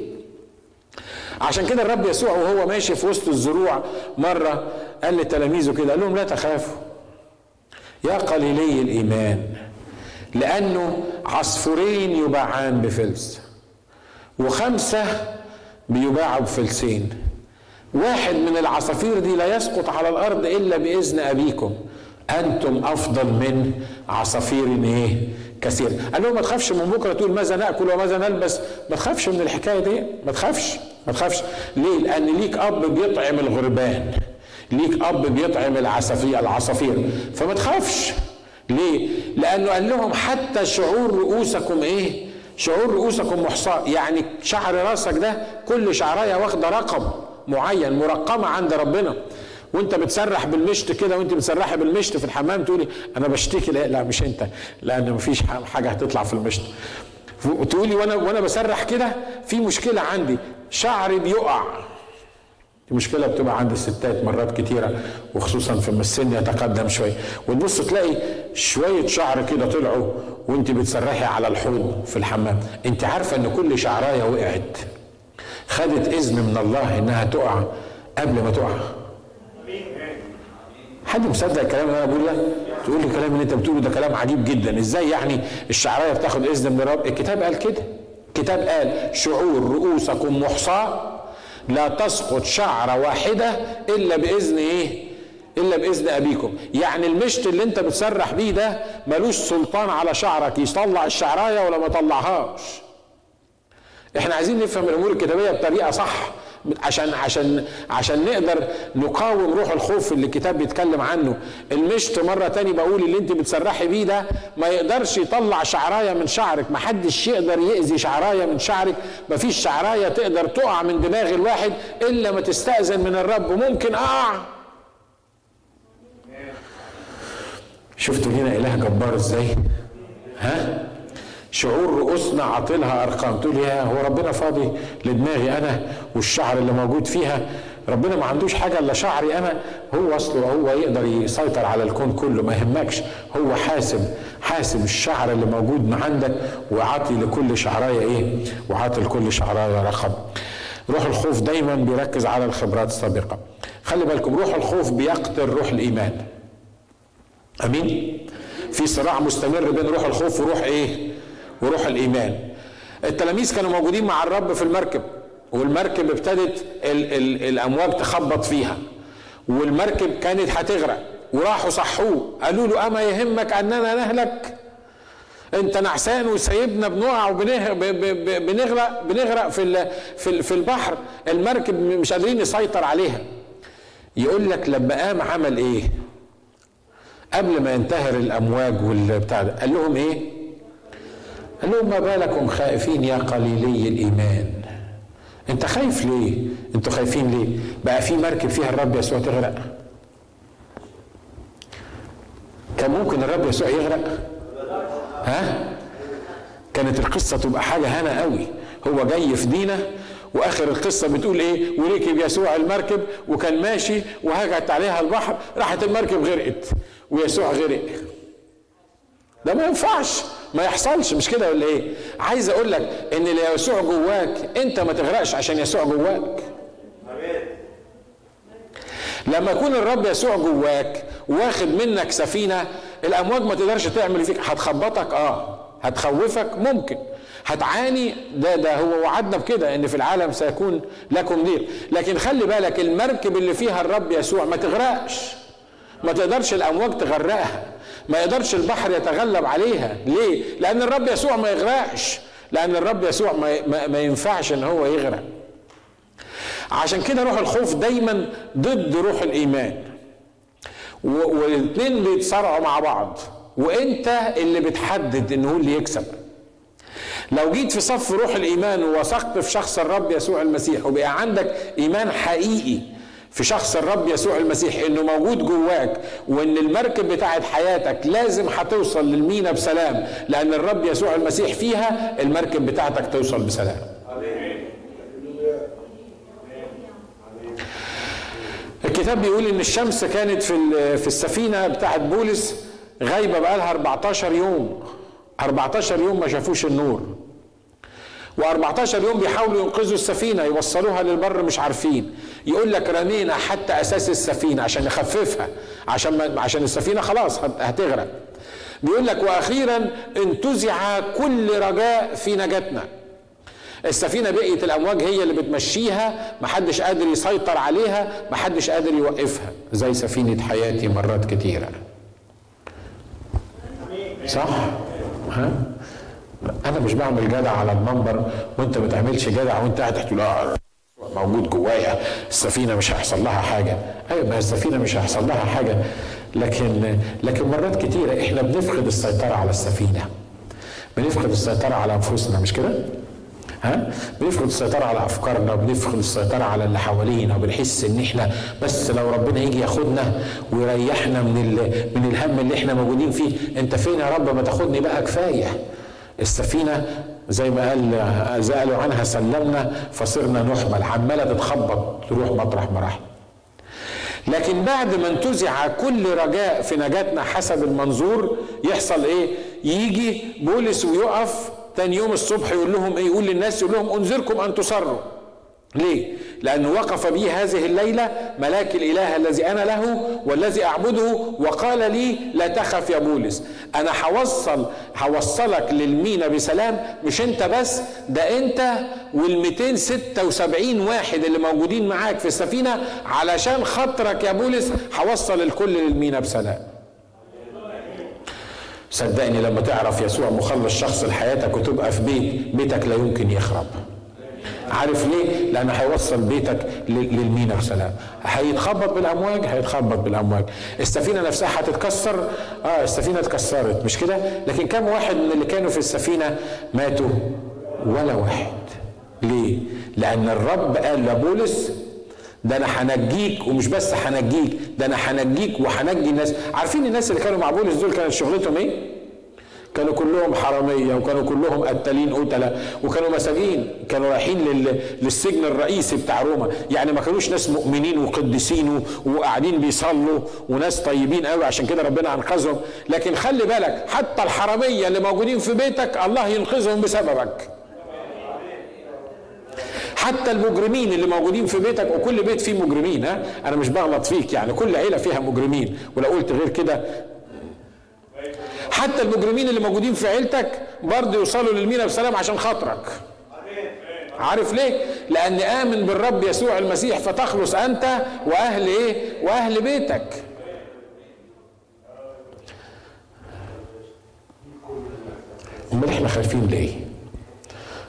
عشان كده الرب يسوع وهو ماشي في وسط الزروع مرة قال لتلاميذه كده قال لهم لا تخافوا يا قليلي الإيمان. لأنه عصفورين يباعان بفلس. وخمسة بيباعوا بفلسين. واحد من العصافير دي لا يسقط على الأرض إلا بإذن أبيكم. أنتم أفضل من عصافير إيه؟ كثير. قال لهم ما تخافش من بكرة تقول ماذا نأكل وماذا نلبس. ما تخافش من الحكاية دي. ما تخافش. ما تخافش. ليه؟ لأن ليك أب بيطعم الغربان. ليك أب بيطعم العصافير العصافير. فما تخافش. ليه؟ لأنه قال لهم حتى شعور رؤوسكم إيه؟ شعور رؤوسكم محصاة يعني شعر راسك ده كل شعرايه واخده رقم معين مرقمة عند ربنا. وانت بتسرح بالمشط كده وانت بتسرحي بالمشط في الحمام تقولي أنا بشتكي لا لا مش أنت. لأن مفيش حاجة هتطلع في المشط. تقولي وأنا وأنا بسرح كده في مشكلة عندي. شعري بيقع. دي مشكلة بتبقى عند الستات مرات كتيرة وخصوصا في السن يتقدم شوية. وتبص تلاقي شوية شعر كده طلعوا وانت بتسرحي على الحوض في الحمام. انت عارفة إن كل شعراية وقعت. خدت إذن من الله إنها تقع قبل ما تقع. حد مصدق الكلام اللي أنا بقوله تقول لي الكلام اللي أنت بتقوله ده كلام عجيب جدا. إزاي يعني الشعرايه بتاخد إذن من الرب؟ الكتاب قال كده. الكتاب قال شعور رؤوسكم محصاة لا تسقط شعره واحدة إلا بإذن إيه؟ إلا بإذن أبيكم. يعني المشط اللي أنت بتسرح بيه ده ملوش سلطان على شعرك يطلع الشعراية ولا ما يطلعهاش إحنا عايزين نفهم الأمور الكتابية بطريقة صح. عشان عشان عشان نقدر نقاوم روح الخوف اللي الكتاب بيتكلم عنه. المشط مرة تاني بقول اللي انت بتسرحي بيه ده ما يقدرش يطلع شعرايه من شعرك. ما حدش يقدر يأذي شعرايه من شعرك. ما فيش شعرايه تقدر تقع من دماغ الواحد إلا ما تستأذن من الرب. ممكن أقع. شفتوا هنا إله جبار إزاي؟ ها؟ شعور رؤوسنا عاطلها أرقام تقول يا هو ربنا فاضي لدماغي أنا والشعر اللي موجود فيها؟ ربنا ما عندوش حاجة إلا شعري أنا. هو أصله هو يقدر يسيطر على الكون كله ما يهمكش. هو حاسب حاسب الشعر اللي موجود من عندك وعاطي لكل شعرايه إيه؟ وعاطي لكل شعرايه رقم. روح الخوف دايما بيركز على الخبرات السابقة. خلي بالكم روح الخوف بيقتل روح الإيمان. أمين؟ في صراع مستمر بين روح الخوف وروح إيه؟ وروح الإيمان. التلاميذ كانوا موجودين مع الرب في المركب والمركب ابتدت ال ال الأمواج تخبط فيها والمركب كانت هتغرق وراحوا صحوه قالوا له أما يهمك أننا نهلك؟ أنت نعسان وسايبنا بنقع وبنغرق بنغرق في في في البحر المركب مش قادرين نسيطر عليها. يقول لك لما قام عمل إيه؟ قبل ما ينتهر الأمواج والبتاع ده قال لهم إيه؟ قال لهم ما بالكم خائفين يا قليلي الإيمان. أنت خايف ليه؟ أنتوا خايفين ليه؟ بقى في مركب فيها الرب يسوع تغرق. كان ممكن الرب يسوع يغرق؟ ها؟ كانت القصة تبقى حاجة هنا قوي. هو جاي في دينا وآخر القصة بتقول إيه؟ وركب يسوع المركب وكان ماشي وهجت عليها البحر راحت المركب غرقت ويسوع غرق. ده ما ينفعش. ما يحصلش مش كده ولا إيه؟ عايز أقول لك إن اللي يسوع جواك أنت ما تغرقش عشان يسوع جواك. لما يكون الرب يسوع جواك واخد منك سفينة الأمواج ما تقدرش تعمل فيك. هتخبطك؟ آه. هتخوفك؟ ممكن. هتعاني؟ ده ده هو وعدنا بكده إن في العالم سيكون لكم ضيق لكن خلي بالك المركب اللي فيها الرب يسوع ما تغرقش. ما تقدرش الأمواج تغرقها. ما يقدرش البحر يتغلب عليها. ليه؟ لأن الرب يسوع ما يغرقش. لأن الرب يسوع ما, ما, ينفعش إن هو يغرق. عشان كده روح الخوف دايما ضد روح الإيمان. والاثنين بيتصارعوا مع بعض. وإنت اللي بتحدد إن هو اللي يكسب. لو جيت في صف روح الإيمان ووثقت في شخص الرب يسوع المسيح وبقى عندك إيمان حقيقي في شخص الرب يسوع المسيح إنه موجود جواك وإن المركب بتاعت حياتك لازم هتوصل للمينا بسلام لأن الرب يسوع المسيح فيها المركب بتاعتك توصل بسلام. الكتاب بيقول إن الشمس كانت في في السفينة بتاعت بولس غايبة بقالها 14 يوم. 14 يوم ما شافوش النور. و14 يوم بيحاولوا ينقذوا السفينة يوصلوها للبر مش عارفين. يقول لك رمينا حتى أساس السفينة عشان نخففها عشان ما عشان السفينة خلاص هتغرق. بيقول لك وأخيرا انتزع كل رجاء في نجاتنا. السفينة بقيت الأمواج هي اللي بتمشيها محدش قادر يسيطر عليها محدش قادر يوقفها زي سفينة حياتي مرات كتيرة. صح؟ ها؟ أنا مش بعمل جدع على المنبر وأنت ما تعملش جدع وأنت قاعد تحكي لا موجود جوايا السفينة مش هيحصل لها حاجة. أيوه ما السفينة مش هيحصل لها حاجة. لكن لكن مرات كتيرة إحنا بنفقد السيطرة على السفينة. بنفقد السيطرة على أنفسنا مش كده؟ ها؟ بنفقد السيطرة على أفكارنا وبنفقد السيطرة على اللي حوالينا وبنحس إن إحنا بس لو ربنا يجي ياخدنا ويريحنا من من الهم اللي إحنا موجودين فيه، أنت فين يا رب؟ ما تاخدني بقى كفاية. السفينة زي ما قال زي قالوا عنها سلمنا فصرنا نحمل عمالة تتخبط تروح مطرح ما. لكن بعد ما انتزع كل رجاء في نجاتنا حسب المنظور يحصل إيه؟ يجي بولس ويقف تاني يوم الصبح يقول لهم إيه يقول للناس يقول لهم انذركم أن تصروا ليه؟ لأنه وقف بي هذه الليلة ملاك الإله الذي أنا له والذي أعبده وقال لي لا تخف يا بولس. أنا هوصل هوصلك للمينا بسلام مش أنت بس ده أنت وال 276 واحد اللي موجودين معاك في السفينة علشان خاطرك يا بولس هوصل الكل للمينا بسلام. صدقني لما تعرف يسوع مخلص شخص لحياتك وتبقى في بيت بيتك لا يمكن يخرب. عارف ليه؟ لأنه هيوصل بيتك للمينا بسلام. هيتخبط بالأمواج هيتخبط بالأمواج. السفينة نفسها هتتكسر آه السفينة اتكسرت مش كده؟ لكن كم واحد من اللي كانوا في السفينة ماتوا؟ ولا واحد. ليه؟ لأن الرب قال لبولس ده أنا هنجيك ومش بس هنجيك ده أنا هنجيك وهنجي الناس عارفين الناس اللي كانوا مع بولس دول كانت شغلتهم إيه كانوا كلهم حرامية وكانوا كلهم قتالين قتلة وكانوا مساجين كانوا رايحين لل... للسجن الرئيسي بتاع روما. يعني ما كانوش ناس مؤمنين وقديسين وقاعدين بيصلوا وناس طيبين قوي عشان كده ربنا أنقذهم. لكن خلي بالك حتى الحرامية اللي موجودين في بيتك الله ينقذهم بسببك. حتى المجرمين اللي موجودين في بيتك وكل بيت فيه مجرمين ها؟ أنا مش بغلط فيك يعني كل عيلة فيها مجرمين. ولو قلت غير كده حتى المجرمين اللي موجودين في عيلتك برضه يوصلوا للمينا بسلام عشان خاطرك عارف ليه؟ لأن آمن بالرب يسوع المسيح فتخلص أنت وأهل إيه؟ وأهل بيتك. أمال إحنا خايفين ليه؟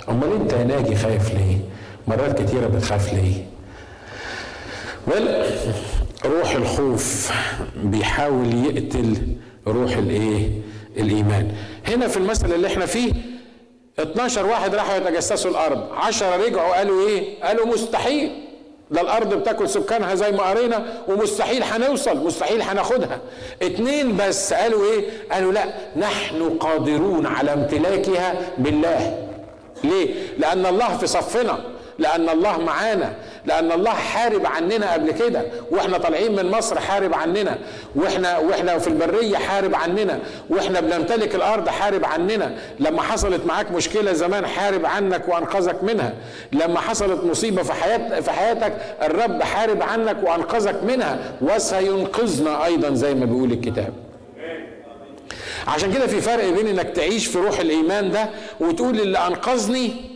أمال أنت يا ناجي خايف ليه؟ مرات كتيرة بتخاف ليه؟ روح الخوف بيحاول يقتل روح الايه؟ الإيمان. هنا في المثل اللي إحنا فيه 12 واحد راحوا يتجسسوا الأرض. 10 رجعوا قالوا إيه؟ قالوا مستحيل. ده الأرض بتاكل سكانها زي ما قرينا ومستحيل هنوصل مستحيل هناخدها. اتنين بس قالوا إيه؟ قالوا لا نحن قادرون على امتلاكها بالله. ليه؟ لأن الله في صفنا لأن الله معانا. لأن الله حارب عننا قبل كده وإحنا طالعين من مصر حارب عننا وإحنا وإحنا في البرية حارب عننا وإحنا بنمتلك الأرض حارب عننا. لما حصلت معاك مشكلة زمان حارب عنك وأنقذك منها. لما حصلت مصيبة في حياتك في حياتك الرب حارب عنك وأنقذك منها. وسينقذنا أيضا زي ما بيقول الكتاب. عشان كده في فرق بين إنك تعيش في روح الإيمان ده وتقول اللي أنقذني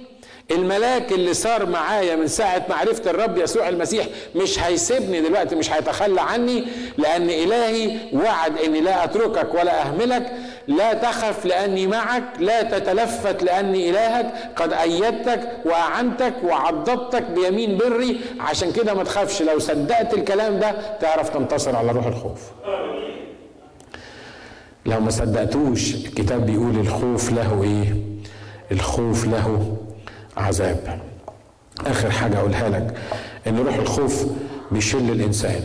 الملاك اللي صار معايا من ساعة معرفة الرب يسوع المسيح مش هيسيبني دلوقتي مش هيتخلى عني لأن إلهي وعد إني لا أتركك ولا أهملك لا تخف لأني معك لا تتلفت لأني إلهك قد أيدتك وأعنتك وعضدتك بيمين بري. عشان كده ما تخافش لو صدقت الكلام ده تعرف تنتصر على روح الخوف. لو ما صدقتوش الكتاب بيقول الخوف له إيه؟ الخوف له عذاب. آخر حاجة اقولها لك إن روح الخوف بيشل الإنسان.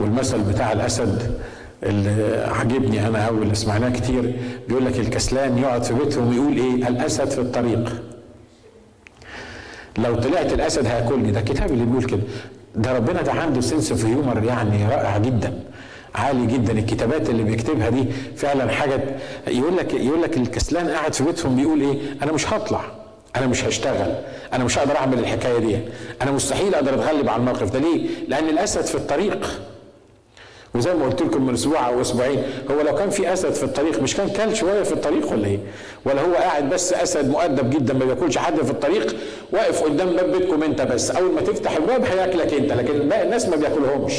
والمثل بتاع الأسد اللي عجبني أنا اللي سمعناه كتير بيقول لك الكسلان يقعد في بيتهم ويقول إيه؟ الأسد في الطريق. لو طلعت الأسد هياكلني. ده الكتاب اللي بيقول كده. ده ربنا ده عنده سنس في هيومر يعني رائع جدا. عالي جدا. الكتابات اللي بيكتبها دي فعلا حاجة يقول لك يقول لك الكسلان قاعد في بيتهم بيقول إيه؟ أنا مش هطلع. أنا مش هشتغل. أنا مش هقدر أعمل الحكاية دي. أنا مستحيل أقدر أتغلب على الموقف ده. ليه؟ لأن الأسد في الطريق. وزي ما قلت لكم من أسبوع أو أسبوعين هو لو كان في أسد في الطريق مش كان كل شوية في الطريق ولا إيه؟ ولا هو قاعد بس أسد مؤدب جدا ما بياكلش حد في الطريق واقف قدام باب بيتكم أنت بس. أول ما تفتح الباب هياكلك أنت لكن الناس ما بياكلهمش.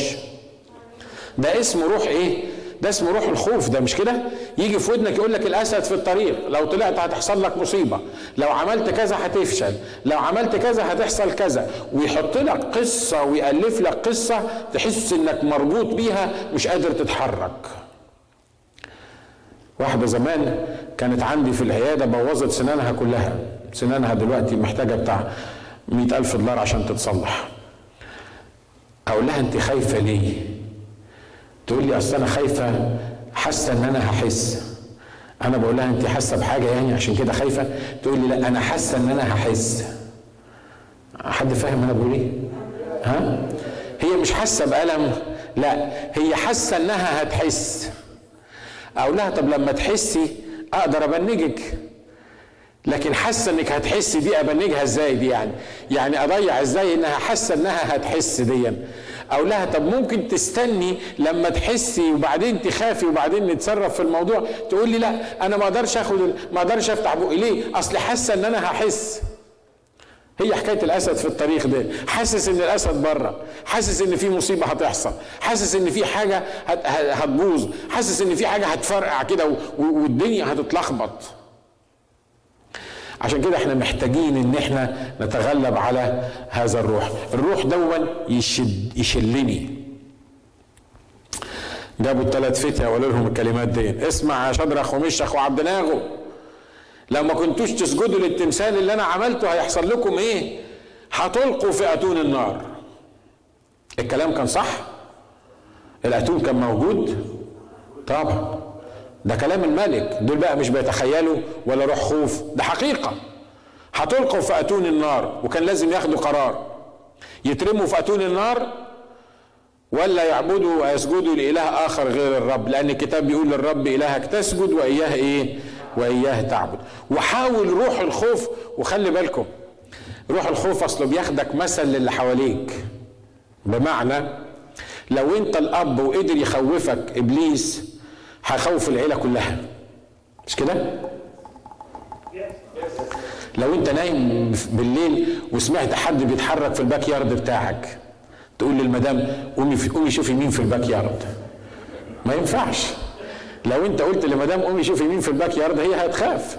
ده اسمه روح إيه؟ ده اسمه روح الخوف ده مش كده؟ يجي في ودنك يقول لك الأسد في الطريق، لو طلعت هتحصل لك مصيبة، لو عملت كذا هتفشل، لو عملت كذا هتحصل كذا، ويحط لك قصة ويألف لك قصة تحس إنك مربوط بيها مش قادر تتحرك. واحدة زمان كانت عندي في العيادة بوظت سنانها كلها سنانها دلوقتي محتاجة بتاع مئة ألف دولار عشان تتصلح أقول لها أنت خايفة ليه؟ تقول لي أصل أنا خايفة حاسة إن أنا هحس. أنا بقول لها انت حاسة بحاجة يعني عشان كده خايفة؟ تقول لي لا أنا حاسة إن أنا هحس. حد فاهم أنا بقول إيه؟ ها؟ هي مش حاسة بألم لا هي حاسة إنها هتحس. أقول لها طب لما تحسي أقدر أبنجك. لكن حاسة إنك هتحس دي أبنجها إزاي دي يعني؟ يعني أضيع إزاي إنها حاسة إنها هتحس دي؟ أقول لها طب ممكن تستني لما تحسي وبعدين تخافي وبعدين نتصرف في الموضوع؟ تقول لي لا أنا ما أقدرش آخد ما أقدرش أفتح بقي. ليه؟ أصل حاسة إن أنا هحس. هي حكاية الأسد في الطريق ده حاسس إن الأسد بره. حاسس إن في مصيبة هتحصل. حاسس إن في حاجة هتبوظ. حاسس إن في حاجة هتفرقع كده والدنيا هتتلخبط. عشان كده إحنا محتاجين ان إحنا نتغلب على هذا الروح. الروح دون يشد يشلني. جابوا الثلاث فتية وقالوا لهم الكلمات دي. اسمع يا شدرخ ومشخ وعبد ناغو لو ما كنتوش تسجدوا للتمثال اللي أنا عملته هيحصل لكم إيه؟ هتلقوا في أتون النار. الكلام كان صح؟ الأتون كان موجود؟ طبعا. ده كلام الملك. دول بقى مش بيتخيلوا ولا روح خوف. ده حقيقة. هتلقوا في أتون النار وكان لازم ياخدوا قرار. يترموا في أتون النار ولا يعبدوا ويسجدوا لإله آخر غير الرب؟ لأن الكتاب بيقول للرب إلهك تسجد وإياه إيه؟ وإياه تعبد. وحاول روح الخوف وخلي بالكم روح الخوف أصله بياخدك مثل للي حواليك. بمعنى لو أنت الأب وقدر يخوفك إبليس هيخوف العيلة كلها. مش كده؟ لو انت نايم بالليل وسمعت حد بيتحرك في ال backyard بتاعك تقول للمدام قومي قومي شوفي مين في ال backyard. ما ينفعش. لو انت قلت لمدام قومي شوفي مين في ال backyard هي هتخاف.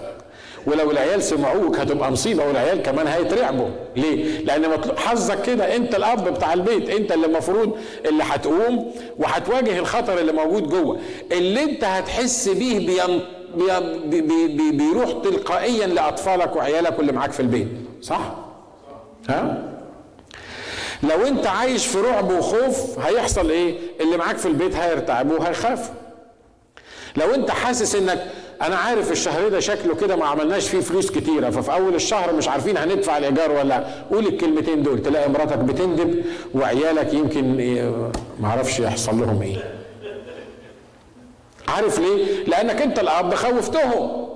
ولو العيال سمعوك هتبقى مصيبة والعيال كمان هيترعبوا. ليه؟ لأن حظك كده أنت الأب بتاع البيت أنت اللي المفروض اللي هتقوم وهتواجه الخطر اللي موجود جوه. اللي أنت هتحس بيه بين بي بي بي بيروح تلقائيا لأطفالك وعيالك واللي معاك في البيت. صح؟ ها؟ لو أنت عايش في رعب وخوف هيحصل إيه؟ اللي معاك في البيت هيرتعبوا وهيخافوا. لو أنت حاسس إنك أنا عارف الشهر ده شكله كده ما عملناش فيه فلوس كتيرة ففي أول الشهر مش عارفين هندفع الإيجار ولا قول الكلمتين دول تلاقي مراتك بتندب وعيالك يمكن ما أعرفش يحصل لهم إيه. عارف ليه؟ لأنك أنت الأب خوفتهم.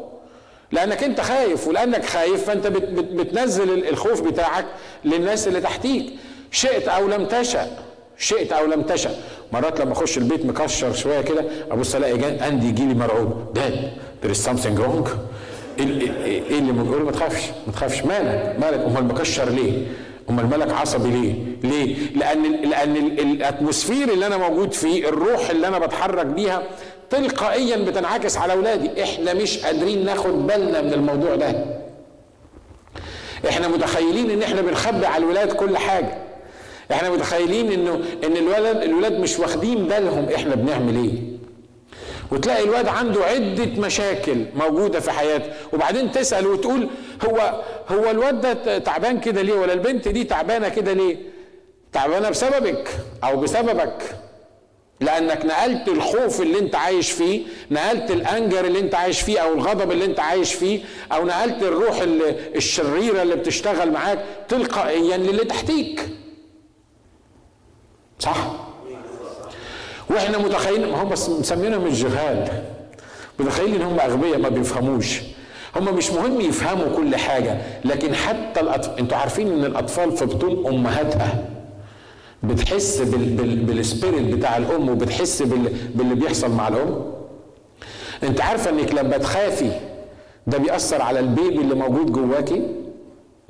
لأنك أنت خايف ولأنك خايف فأنت بت بت بتنزل الخوف بتاعك للناس اللي تحتيك. شئت أو لم تشأ شئت أو لم تشأ. مرات لما اخش البيت مكشر شوية كده ابص الاقي اندي يجي لي مرعوب. داد there is something wrong. إيه اللي بيقول ما تخافش ما تخافش. مالك؟ مالك؟ أمال مكشر ليه؟ أمال مالك عصبي ليه؟ ليه؟ لأن لأن الأتموسفير اللي أنا موجود فيه الروح اللي أنا بتحرك بيها تلقائيا بتنعكس على أولادي. إحنا مش قادرين ناخد بالنا من الموضوع ده. إحنا متخيلين إن إحنا بنخبي على الولاد كل حاجة. إحنا متخيلين انه ان الولد الولاد مش واخدين بالهم إحنا بنعمل إيه. وتلاقي الواد عنده عدة مشاكل موجودة في حياته وبعدين تسأل وتقول هو هو الواد ده تعبان كده ليه؟ ولا البنت دي تعبانة كده ليه؟ تعبانة بسببك أو بسببك. لأنك نقلت الخوف اللي أنت عايش فيه نقلت الأنجر اللي أنت عايش فيه أو الغضب اللي أنت عايش فيه أو نقلت الروح الشريرة اللي بتشتغل معاك تلقائيا للي تحتيك. صح؟ وإحنا متخيلين هم مسمينهم الجهال. متخيلين ان هم أغبياء ما بيفهموش. هم مش مهم يفهموا كل حاجة لكن حتى الاطفال أنتوا عارفين إن الأطفال في بطون أمهاتها بتحس بال... بال... بالسبيريت بتاع الأم وبتحس بال... باللي بيحصل مع الأم؟ انت عارفة إنك لما تخافي ده بيأثر على البيبي اللي موجود جواكي؟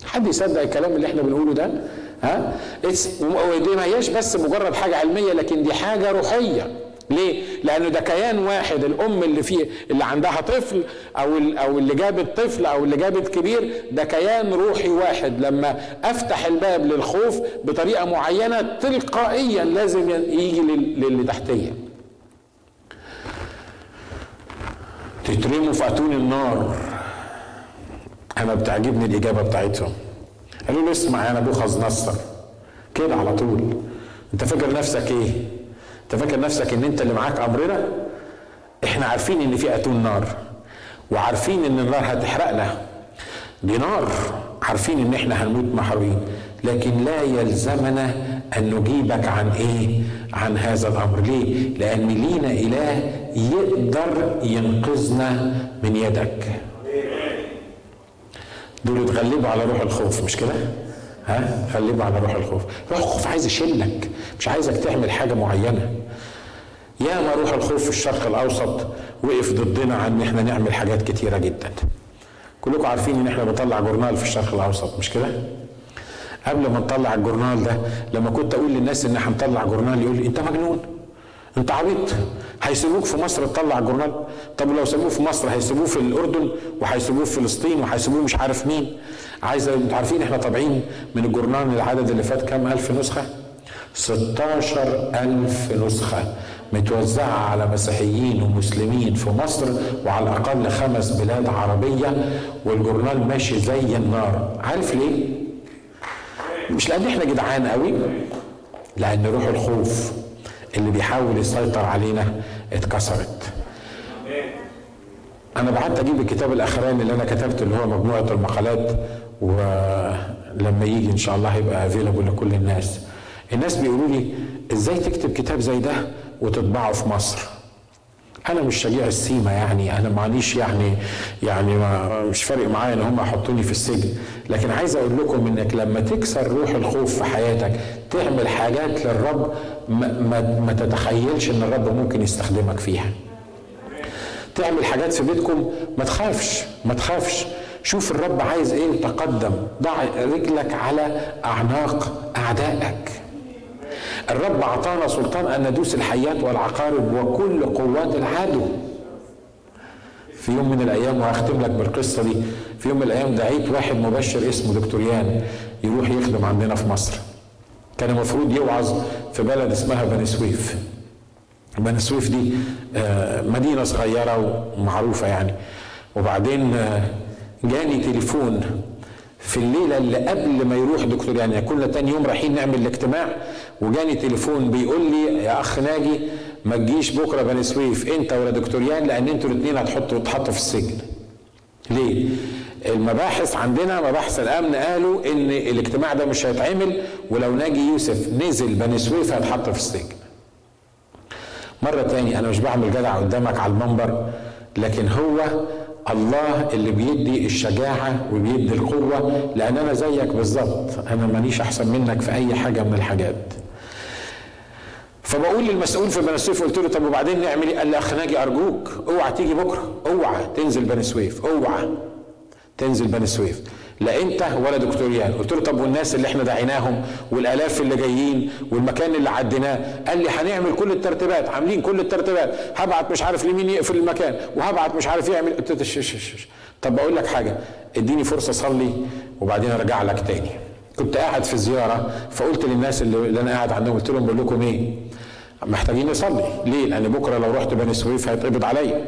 حد يصدق الكلام اللي إحنا بنقوله ده؟ ها ودي ما هياش بس مجرد حاجة علمية لكن دي حاجة روحية ليه؟ لأنه ده كيان واحد الأم اللي فيه اللي عندها طفل أو أو اللي جابت طفل أو اللي جابت كبير ده كيان روحي واحد لما أفتح الباب للخوف بطريقة معينة تلقائيا لازم يجي للي تحتية. تترموا في النار أنا بتعجبني الإجابة بتاعتهم. قالوا له اسمع يا نبوخذ نصر. كده على طول. أنت فاكر نفسك إيه؟ انت فاكر نفسك ان انت اللي معاك امرنا؟ إحنا عارفين ان في اتون نار وعارفين ان النار هتحرقنا دي نار عارفين ان إحنا هنموت محروقين. لكن لا يلزمنا أن نجيبك عن إيه؟ عن هذا الأمر. ليه؟ لأن لينا إله يقدر ينقذنا من يدك. دول اتغلبوا على روح الخوف مش كده؟ ها؟ غلبوا على روح الخوف. روح الخوف عايز يشلك مش عايزك تعمل حاجة معينة. ياما روح الخوف في الشرق الأوسط وقف ضدنا عن إن إحنا نعمل حاجات كتيرة جدا. كلكم عارفين إن إحنا بنطلع جورنال في الشرق الأوسط مش كده؟ قبل ما نطلع الجورنال ده لما كنت أقول للناس إن هنطلع جورنال يقول لي أنت مجنون. انت عبيط. هيسيبوك في مصر تطلع جورنال. طب لو سابوه في مصر هيسيبوه في الأردن وهيسيبوه في فلسطين وهيسيبوه مش عارف مين. عايز أنتوا عارفين إحنا طابعين من الجورنال العدد اللي فات كام؟ ألف نسخة. 16 ألف نسخة متوزعة على مسيحيين ومسلمين في مصر وعلى الأقل خمس بلاد عربية والجورنال ماشي زي النار. عارف ليه؟ مش لأن إحنا جدعان قوي لأن روح الخوف. اللي بيحاول يسيطر علينا اتكسرت. أنا بعت أجيب الكتاب الأخراني اللي أنا كتبته اللي هو مجموعة المقالات ولما يجي إن شاء الله هيبقى افيلابل لكل الناس. الناس بيقولوا لي إزاي تكتب كتاب زي ده وتطبعه في مصر؟ أنا مش شجيع السيما يعني أنا معليش يعني يعني ما مش فارق معايا إن هم يحطوني في السجن. لكن عايز أقول لكم إنك لما تكسر روح الخوف في حياتك تعمل حاجات للرب ما, ما, ما تتخيلش إن الرب ممكن يستخدمك فيها. تعمل حاجات في بيتكم ما تخافش ما تخافش. شوف الرب عايز إيه؟ وتقدم ضع رجلك على أعناق أعدائك. الرب أعطانا سلطان أن ندوس الحيات والعقارب وكل قوات العدو. في يوم من الأيام وهختم لك بالقصة دي في يوم من الأيام دعيت واحد مبشر اسمه دكتور يان يروح يخدم عندنا في مصر. كان المفروض يوعظ في بلد اسمها بني سويف. بني سويف دي مدينة صغيرة ومعروفة يعني. وبعدين جاني تليفون في الليلة اللي قبل ما يروح دكتور يعني كنا تاني يوم رايحين نعمل الاجتماع وجاني تليفون بيقول لي يا أخ ناجي ما تجيش بكرة بني سويف أنت ولا دكتور يان لأن أنتوا الاثنين هتحطوا تحطوا في السجن. ليه؟ المباحث عندنا مباحث الأمن قالوا إن الاجتماع ده مش هيتعمل ولو ناجي يوسف نزل بني سويف هيتحط في السجن. مرة تاني أنا مش بعمل جدع قدامك على المنبر لكن هو الله اللي بيدي الشجاعة وبيدي القوة لأن أنا زيك بالظبط أنا مانيش أحسن منك في أي حاجة من الحاجات. فبقول للمسؤول في بني سويف قلت له طب وبعدين نعمل إيه؟ قال لي اخ ناجي أرجوك أوعى تيجي بكرة أوعى تنزل بني سويف أوعى تنزل بني سويف. لا أنت ولا دكتور يان قلت له طب والناس اللي إحنا دعيناهم والآلاف اللي جايين والمكان اللي أعديناه؟ قال لي هنعمل كل الترتيبات عاملين كل الترتيبات هبعت مش عارف لمين يقفل المكان وهبعت مش عارف يعمل قلت له. طب بقول لك حاجة اديني فرصة أصلي وبعدين أرجع لك تاني. كنت قاعد في زيارة فقلت للناس اللي, اللي أنا قاعد عندهم قلت لهم بقول لكم إيه؟ محتاجين نصلي. ليه؟ لأن بكرة لو رحت بني سويف هيتقبض عليا.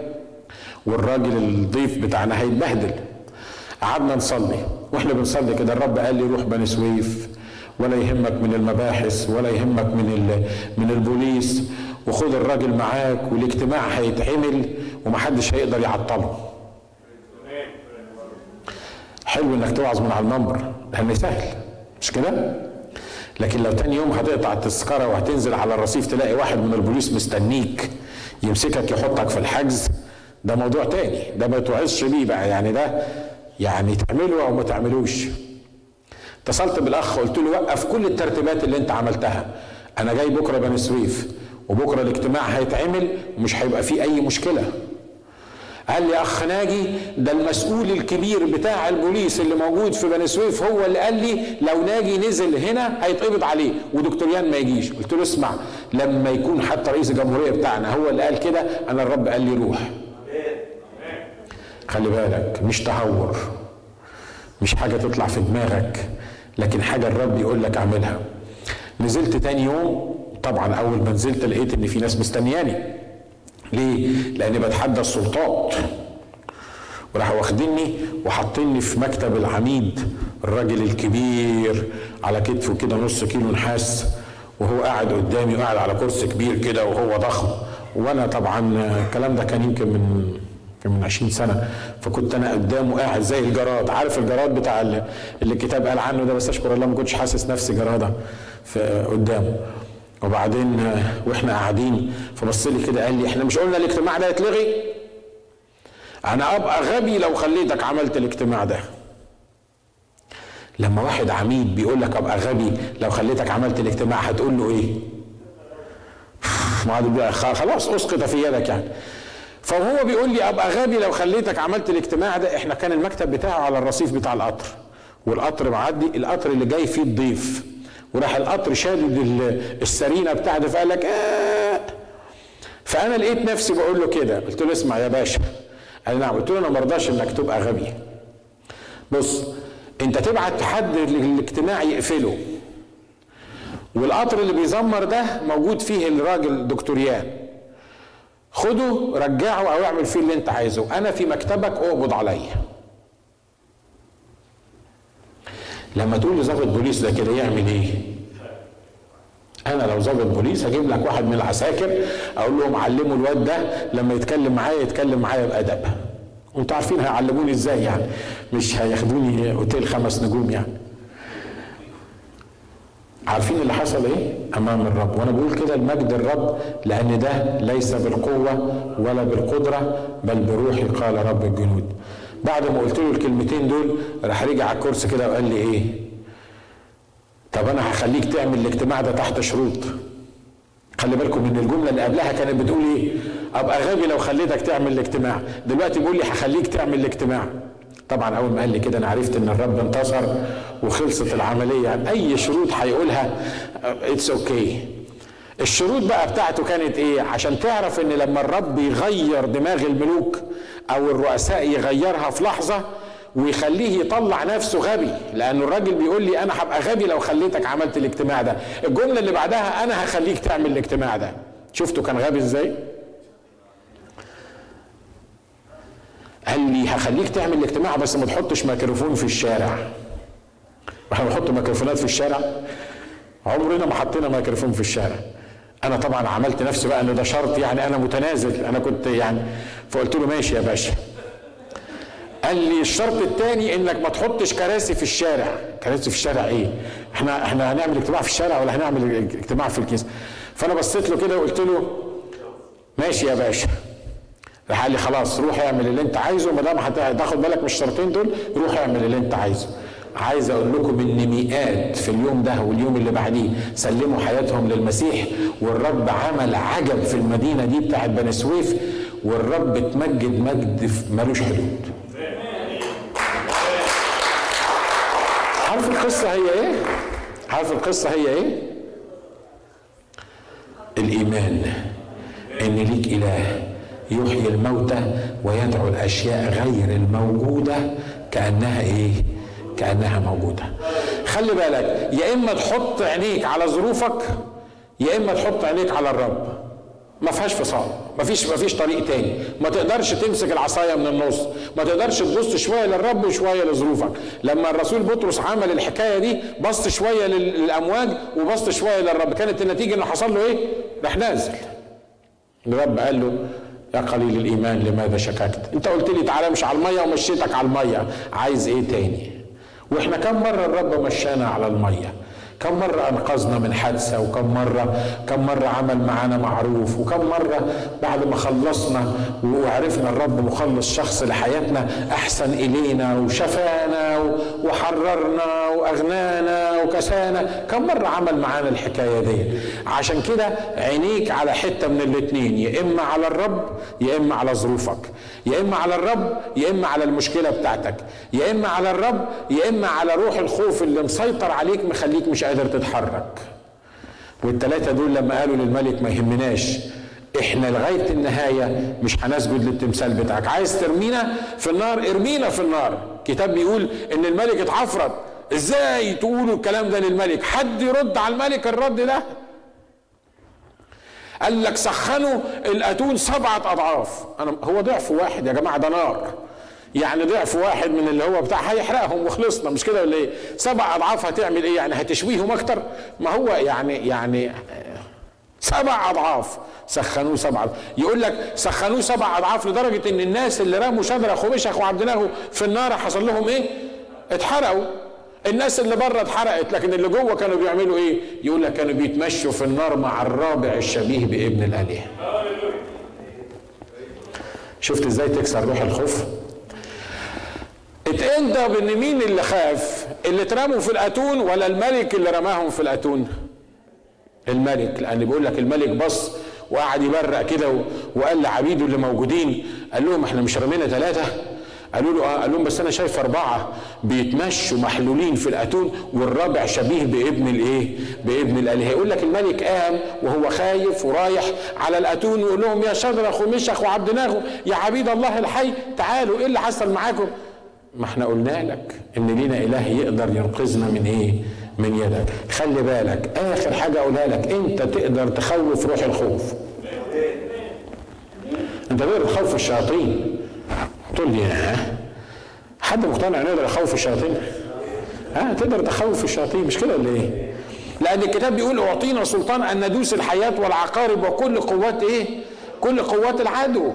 والراجل الضيف بتاعنا هيتبهدل. قعدنا نصلي. وإحنا بنصلي كده الرب قال لي روح بني سويف. ولا يهمك من المباحث ولا يهمك من من البوليس. وخد الراجل معاك والاجتماع هيتعمل ومحدش هيقدر يعطله. حلو إنك توعظ من على المنبر. لأن سهل. مش كده؟ لكن لو تاني يوم هتقطع التذكرة وهتنزل على الرصيف تلاقي واحد من البوليس مستنيك يمسكك يحطك في الحجز. ده موضوع تاني. ده ما توعظش بيه بقى. يعني ده يعني تعمله أو ما تعملوش. اتصلت بالأخ قلت له وقف كل الترتيبات اللي أنت عملتها. أنا جاي بكرة بني سويف وبكرة الاجتماع هيتعمل ومش هيبقى فيه أي مشكلة. قال لي أخ ناجي ده المسؤول الكبير بتاع البوليس اللي موجود في بني سويف هو اللي قال لي لو ناجي نزل هنا هيتقبض عليه ودكتور يان ما يجيش. قلت له اسمع لما يكون حتى رئيس الجمهورية بتاعنا هو اللي قال كده أنا الرب قال لي روح. خلي بالك مش تهور مش حاجة تطلع في دماغك لكن حاجة الرب يقول لك اعملها. نزلت تاني يوم طبعا أول ما نزلت لقيت إن في ناس مستنياني. ليه؟ لأني بتحدى السلطات. وراحوا واخديني وحاطيني في مكتب العميد الراجل الكبير على كتفه كده نص كيلو نحاس وهو قاعد قدامي وقاعد على كرسي كبير كده وهو ضخم. وأنا طبعا الكلام ده كان يمكن من من 20 سنة. فكنت أنا قدامه قاعد زي الجراد. عارف الجراد بتاع اللي الكتاب قال عنه ده؟ بس أشكر الله ما كنتش حاسس نفسي جرادة قدامه. وبعدين وإحنا قاعدين فبص لي كده قال لي إحنا مش قلنا الاجتماع ده يتلغي؟ أنا أبقى غبي لو خليتك عملت الاجتماع ده. لما واحد عميد بيقول لك أبقى غبي لو خليتك عملت الاجتماع هتقول له إيه؟ خلاص أسقط في يدك يعني. فهو بيقول لي أبقى غبي لو خليتك عملت الاجتماع ده. إحنا كان المكتب بتاعه على الرصيف بتاع القطر والقطر معدي القطر اللي جاي فيه الضيف. وراح القطر شادد السرينة بتاعته فقال لك آه. فأنا لقيت نفسي بقول له كده. قلت له اسمع يا باشا. قال نعم. قلت له أنا ما ارضاش إنك تبقى غبي. بص أنت تبعت حد الاجتماع يقفله. والقطر اللي بيزمر ده موجود فيه الراجل دكتوريان خده رجعه أو اعمل فيه اللي أنت عايزه. أنا في مكتبك أقبض عليا. لما تقول لظابط بوليس ده كده يعمل إيه؟ أنا لو ظابط بوليس هجيب لك واحد من العساكر أقول لهم علموا الواد ده لما يتكلم معايا يتكلم معايا بأدب. وانتوا عارفين هيعلموني إزاي يعني؟ مش هياخدوني أوتيل خمس نجوم يعني. عارفين اللي حصل إيه؟ أمام الرب. وأنا بقول كده المجد الرب لأن ده ليس بالقوة ولا بالقدرة بل بروحي قال رب الجنود. بعد ما قلت له الكلمتين دول راح رجع على الكرسي كده وقال لي إيه؟ طب أنا هخليك تعمل الاجتماع ده تحت شروط. خلي بالكم من الجملة اللي قبلها كانت بتقول إيه؟ أبقى غبي لو خليتك تعمل الاجتماع. دلوقتي بيقول لي هخليك تعمل الاجتماع. طبعا أول ما قال لي كده أنا عرفت إن الرب انتصر وخلصت العملية. أي شروط هيقولها it's okay okay. الشروط بقى بتاعته كانت إيه؟ عشان تعرف إن لما الرب يغير دماغ الملوك أو الرؤساء يغيرها في لحظة ويخليه يطلع نفسه غبي لأنه الراجل بيقول لي أنا هبقى غبي لو خليتك عملت الاجتماع ده. الجملة اللي بعدها أنا هخليك تعمل الاجتماع ده. شفتوا كان غبي إزاي؟ قال لي هخليك تعمل الاجتماع بس ما تحطش ميكروفون في الشارع. إحنا بنحط ميكروفونات في الشارع؟ عمرنا ما حطينا ميكروفون في الشارع. أنا طبعا عملت نفسي بقى ان ده شرط يعني أنا متنازل. أنا كنت يعني فقلت له ماشي يا باشا. قال لي الشرط الثاني إنك ما تحطش كراسي في الشارع. كراسي في الشارع إيه؟ إحنا إحنا هنعمل اجتماع في الشارع ولا هنعمل اجتماع في الكنيسة؟ فأنا بصيت له كده وقلت له ماشي يا باشا. راح قال لي خلاص روح اعمل اللي أنت عايزه. ما دام هتاخد بالك من الشرطين دول روح اعمل اللي أنت عايزه. عايز أقول لكم ان مئات في اليوم ده واليوم اللي بعديه سلموا حياتهم للمسيح والرب عمل عجب في المدينة دي بتاعت بني سويف والرب اتمجد مجد ملوش حدود. عارف القصة هي إيه؟ عارف القصة هي إيه؟ الإيمان إن ليك إله يحيي الموتى ويدعو الأشياء غير الموجودة كأنها إيه؟ كأنها موجودة. خلي بالك يا إما تحط عينيك على ظروفك يا إما تحط عينيك على الرب. ما فيهاش فصال ما فيش ما فيش طريق تاني. ما تقدرش تمسك العصاية من النص ما تقدرش تبص شوية للرب وشوية لظروفك. لما الرسول بطرس عمل الحكاية دي بص شوية للأمواج وبص شوية للرب. كانت النتيجة إنه حصل له إيه؟ راح نازل. الرب قال له يا قليل الإيمان لماذا شككت؟ أنت قلت لي تعالى مش على المية ومشيتك على المية. عايز إيه تاني؟ وإحنا كم مرة الرب مشانا على المية؟ كم مرة أنقذنا من حادثة وكم مرة كم مرة عمل معانا معروف وكم مرة بعد ما خلصنا وعرفنا الرب مخلص شخص لحياتنا أحسن إلينا وشفانا وحررنا وأغنانا وكسانا. كم مرة عمل معانا الحكاية دي؟ عشان كده عينيك على حتة من الاتنين يا إما على الرب يا إما على ظروفك. يا إما على الرب يا إما على المشكلة بتاعتك. يا إما على الرب يا إما على روح الخوف اللي مسيطر عليك مخليك مش قادر تتحرك. والثلاثة دول لما قالوا للملك ما يهمناش إحنا لغاية النهاية مش هنسجد للتمثال بتاعك. عايز ترمينا في النار؟ ارمينا في النار. كتاب بيقول إن الملك اتعفرت. إزاي تقولوا الكلام ده للملك؟ حد يرد على الملك الرد ده؟ قال لك سخنوا الأتون سبعة أضعاف. أنا هو ضعف واحد يا جماعة ده نار. يعني ضعف واحد من اللي هو بتاع هيحرقهم وخلصنا مش كده ولا إيه؟ سبع اضعاف هتعمل إيه؟ يعني هتشويهم أكتر؟ ما هو يعني يعني سبع أضعاف سخنوه سبع. يقول لك سخنوه سبع أضعاف لدرجة إن الناس اللي رموا شدرخ ومشخ وعبدناه في النار حصل لهم إيه؟ اتحرقوا الناس اللي بره اتحرقت لكن اللي جوه كانوا بيعملوا إيه؟ يقول لك كانوا بيتمشوا في النار مع الرابع الشبيه بابن الآلهة. شفت إزاي تكسر روح الخوف؟ اتندب ان مين اللي خاف اللي اترموا في الاتون ولا الملك اللي رماهم في الاتون الملك لأن بيقول لك الملك بص وقعد يبرق كده وقال لعبيده اللي موجودين قال لهم إحنا مش رمينا ثلاثة قالوا له آه قال لهم بس أنا شايف اربعة بيتمشوا محلولين في الاتون والرابع شبيه بابن الايه؟ بابن الاله يقول لك الملك قام وهو خايف ورايح على الاتون ويقول لهم يا شدرخ ومشخ وعبدناغو يا عبيد الله الحي تعالوا إيه اللي حصل معاكم؟ ما إحنا قلنا لك إن لينا اله يقدر ينقذنا من إيه؟ من يدك. خلي بالك آخر حاجة أقولها لك أنت تقدر تخوف روح الخوف. أنت تقدر تخوف الشياطين. تقول لي ها حد مقتنع إنه يقدر يخوف الشياطين؟ ها؟ تقدر تخوف الشياطين مش كده ولا إيه؟ لأن الكتاب بيقول أعطينا سلطان أن ندوس الحياة والعقارب وكل قوات إيه؟ كل قوات العدو.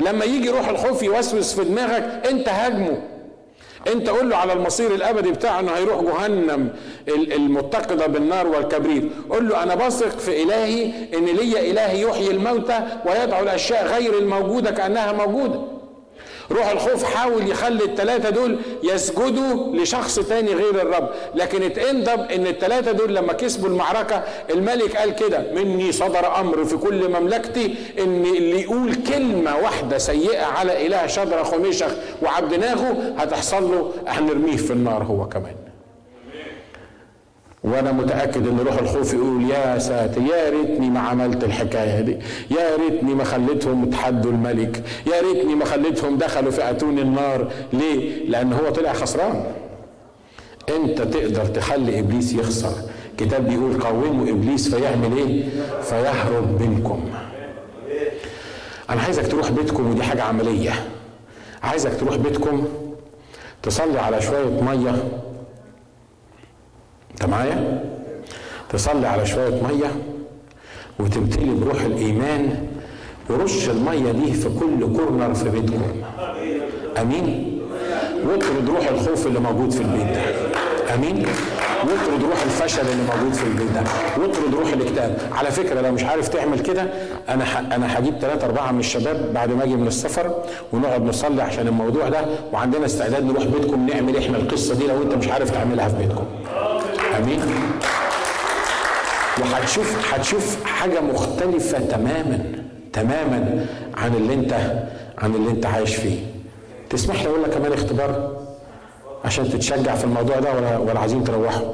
لما يجي روح الخوف يوسوس في دماغك أنت هاجمه. انت قول له على المصير الابدي بتاعه انه هيروح جهنم المتقدة بالنار والكبريت. قول له أنا بثق في الهي ان ليا اله يحيي الموتى ويدعو الاشياء غير الموجودة كأنها موجودة. روح الخوف حاول يخلي الثلاثة دول يسجدوا لشخص تاني غير الرب. لكن اتندب إن الثلاثة دول لما كسبوا المعركة الملك قال كده مني صدر أمر في كل مملكتي إن اللي يقول كلمة واحدة سيئة على إله شدرخ وميشخ وعبدناغو هتحصل له هنرميه في النار هو كمان. وأنا متأكد إن روح الخوف يقول يا ساتر يا ريتني ما عملت الحكاية دي يا ريتني ما خليتهم تحدوا الملك يا ريتني ما خليتهم دخلوا في أتون النار. ليه؟ لأن هو طلع خسران. أنت تقدر تخلي إبليس يخسر. كتاب بيقول قوموا إبليس فيعمل إيه؟ فيهرب منكم. أنا عايزك تروح بيتكم ودي حاجة عملية. عايزك تروح بيتكم تصلي على شوية مية. انت معايا؟ تصلي على شوية مية وتمتلي بروح الإيمان ورش المية دي في كل كورنر في بيتكم أمين؟ واطرد روح الخوف اللي موجود في البيت ده. أمين؟ واطرد روح الفشل اللي موجود في البيت ده. واطرد روح الاكتئاب. على فكرة لو مش عارف تعمل كده أنا. أنا هجيب ثلاثة أربعة من الشباب بعد ما أجي من السفر ونقعد نصلي عشان الموضوع ده وعندنا استعداد نروح بيتكم نعمل إحنا القصة دي لو أنت مش عارف تعملها في بيتكم. امين وهتشوف هتشوف حاجة مختلفة تماما تماما عن اللي انت عن اللي انت عايش فيه. تسمح لي أقول لك كمان اختبار عشان تتشجع في الموضوع ده ولا ولا عايزين تروحوا؟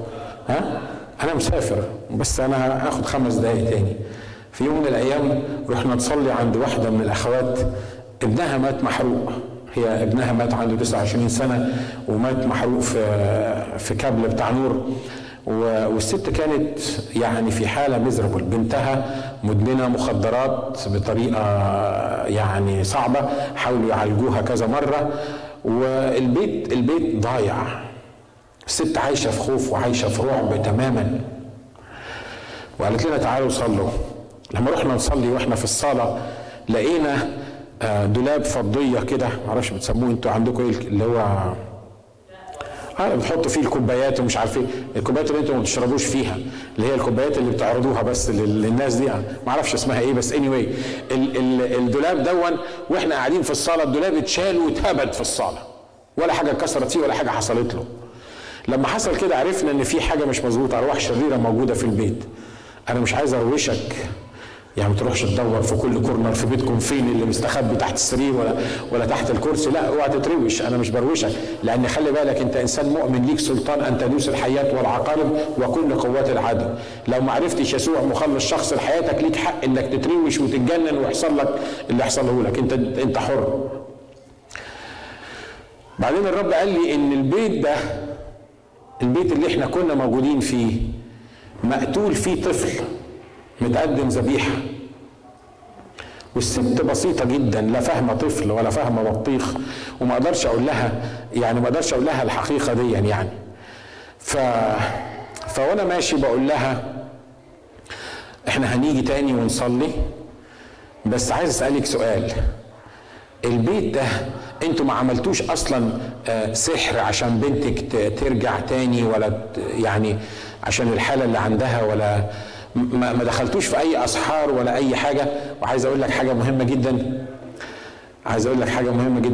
ها؟ أنا مسافر بس أنا هاخد خمس دقايق تاني. في يوم من الأيام رحنا نصلي عند واحدة من الأخوات ابنها مات محروق. هي ابنها مات عنده 29 سنة ومات محروق في في كابل بتاع نور. والست كانت يعني في حالة مزربل بنتها مدمنة مخدرات بطريقة يعني صعبة حاولوا يعالجوها كذا مرة والبيت البيت ضايع. الست عايشة في خوف وعايشة في رعب تماما. وقالت لنا تعالوا صلوا. لما رحنا نصلي وإحنا في الصالة لقينا دولاب فضية كده معرفش بتسموه أنتوا عندكم إيه اللي هو آه بتحطوا فيه الكوبايات ومش عارف إيه. الكوبايات اللي أنتوا ما بتشربوش فيها اللي هي الكوبايات اللي بتعرضوها بس للناس دي. ما أعرفش اسمها إيه بس اني anyway الدولاب دون وإحنا قاعدين في الصالة الدولاب اتشال واتهبد في الصالة. ولا حاجة اتكسرت فيه ولا حاجة حصلت له. لما حصل كده عرفنا إن في حاجة مش مظبوطة أرواح شريرة موجودة في البيت. أنا مش عايز أروشك. يعني ما تروحش تدور في كل كورنر في بيتكم فين اللي مستخبي تحت السرير ولا ولا تحت الكرسي. لا اوعى تتروش أنا مش بروشك. لأن خلي بالك أنت إنسان مؤمن ليك سلطان أن تدوس الحيات والعقارب وكل قوات العدو لو ما عرفتش يسوع مخلص شخص لحياتك ليك حق إنك تتروش وتتجنن ويحصل لك اللي يحصله لك. انت أنت حر. بعدين الرب قال لي إن البيت ده البيت اللي إحنا كنا موجودين فيه مقتول فيه طفل. متقدم ذبيحة. والست بسيطة جدا لا فاهمة طفل ولا فاهمة بطيخ وما أقدرش أقول لها يعني ما أقدرش أقول لها الحقيقة دي يعني. ف فوأنا ماشي بقول لها إحنا هنيجي تاني ونصلي. بس عايز أسألك سؤال. البيت ده أنتوا ما عملتوش أصلا سحر عشان بنتك ترجع تاني ولا يعني عشان الحالة اللي عندها ولا ما دخلتوش في أي أسحار ولا أي حاجة. وعايز أقول لك حاجة مهمة جدا. عايز أقول لك حاجة مهمة جدا.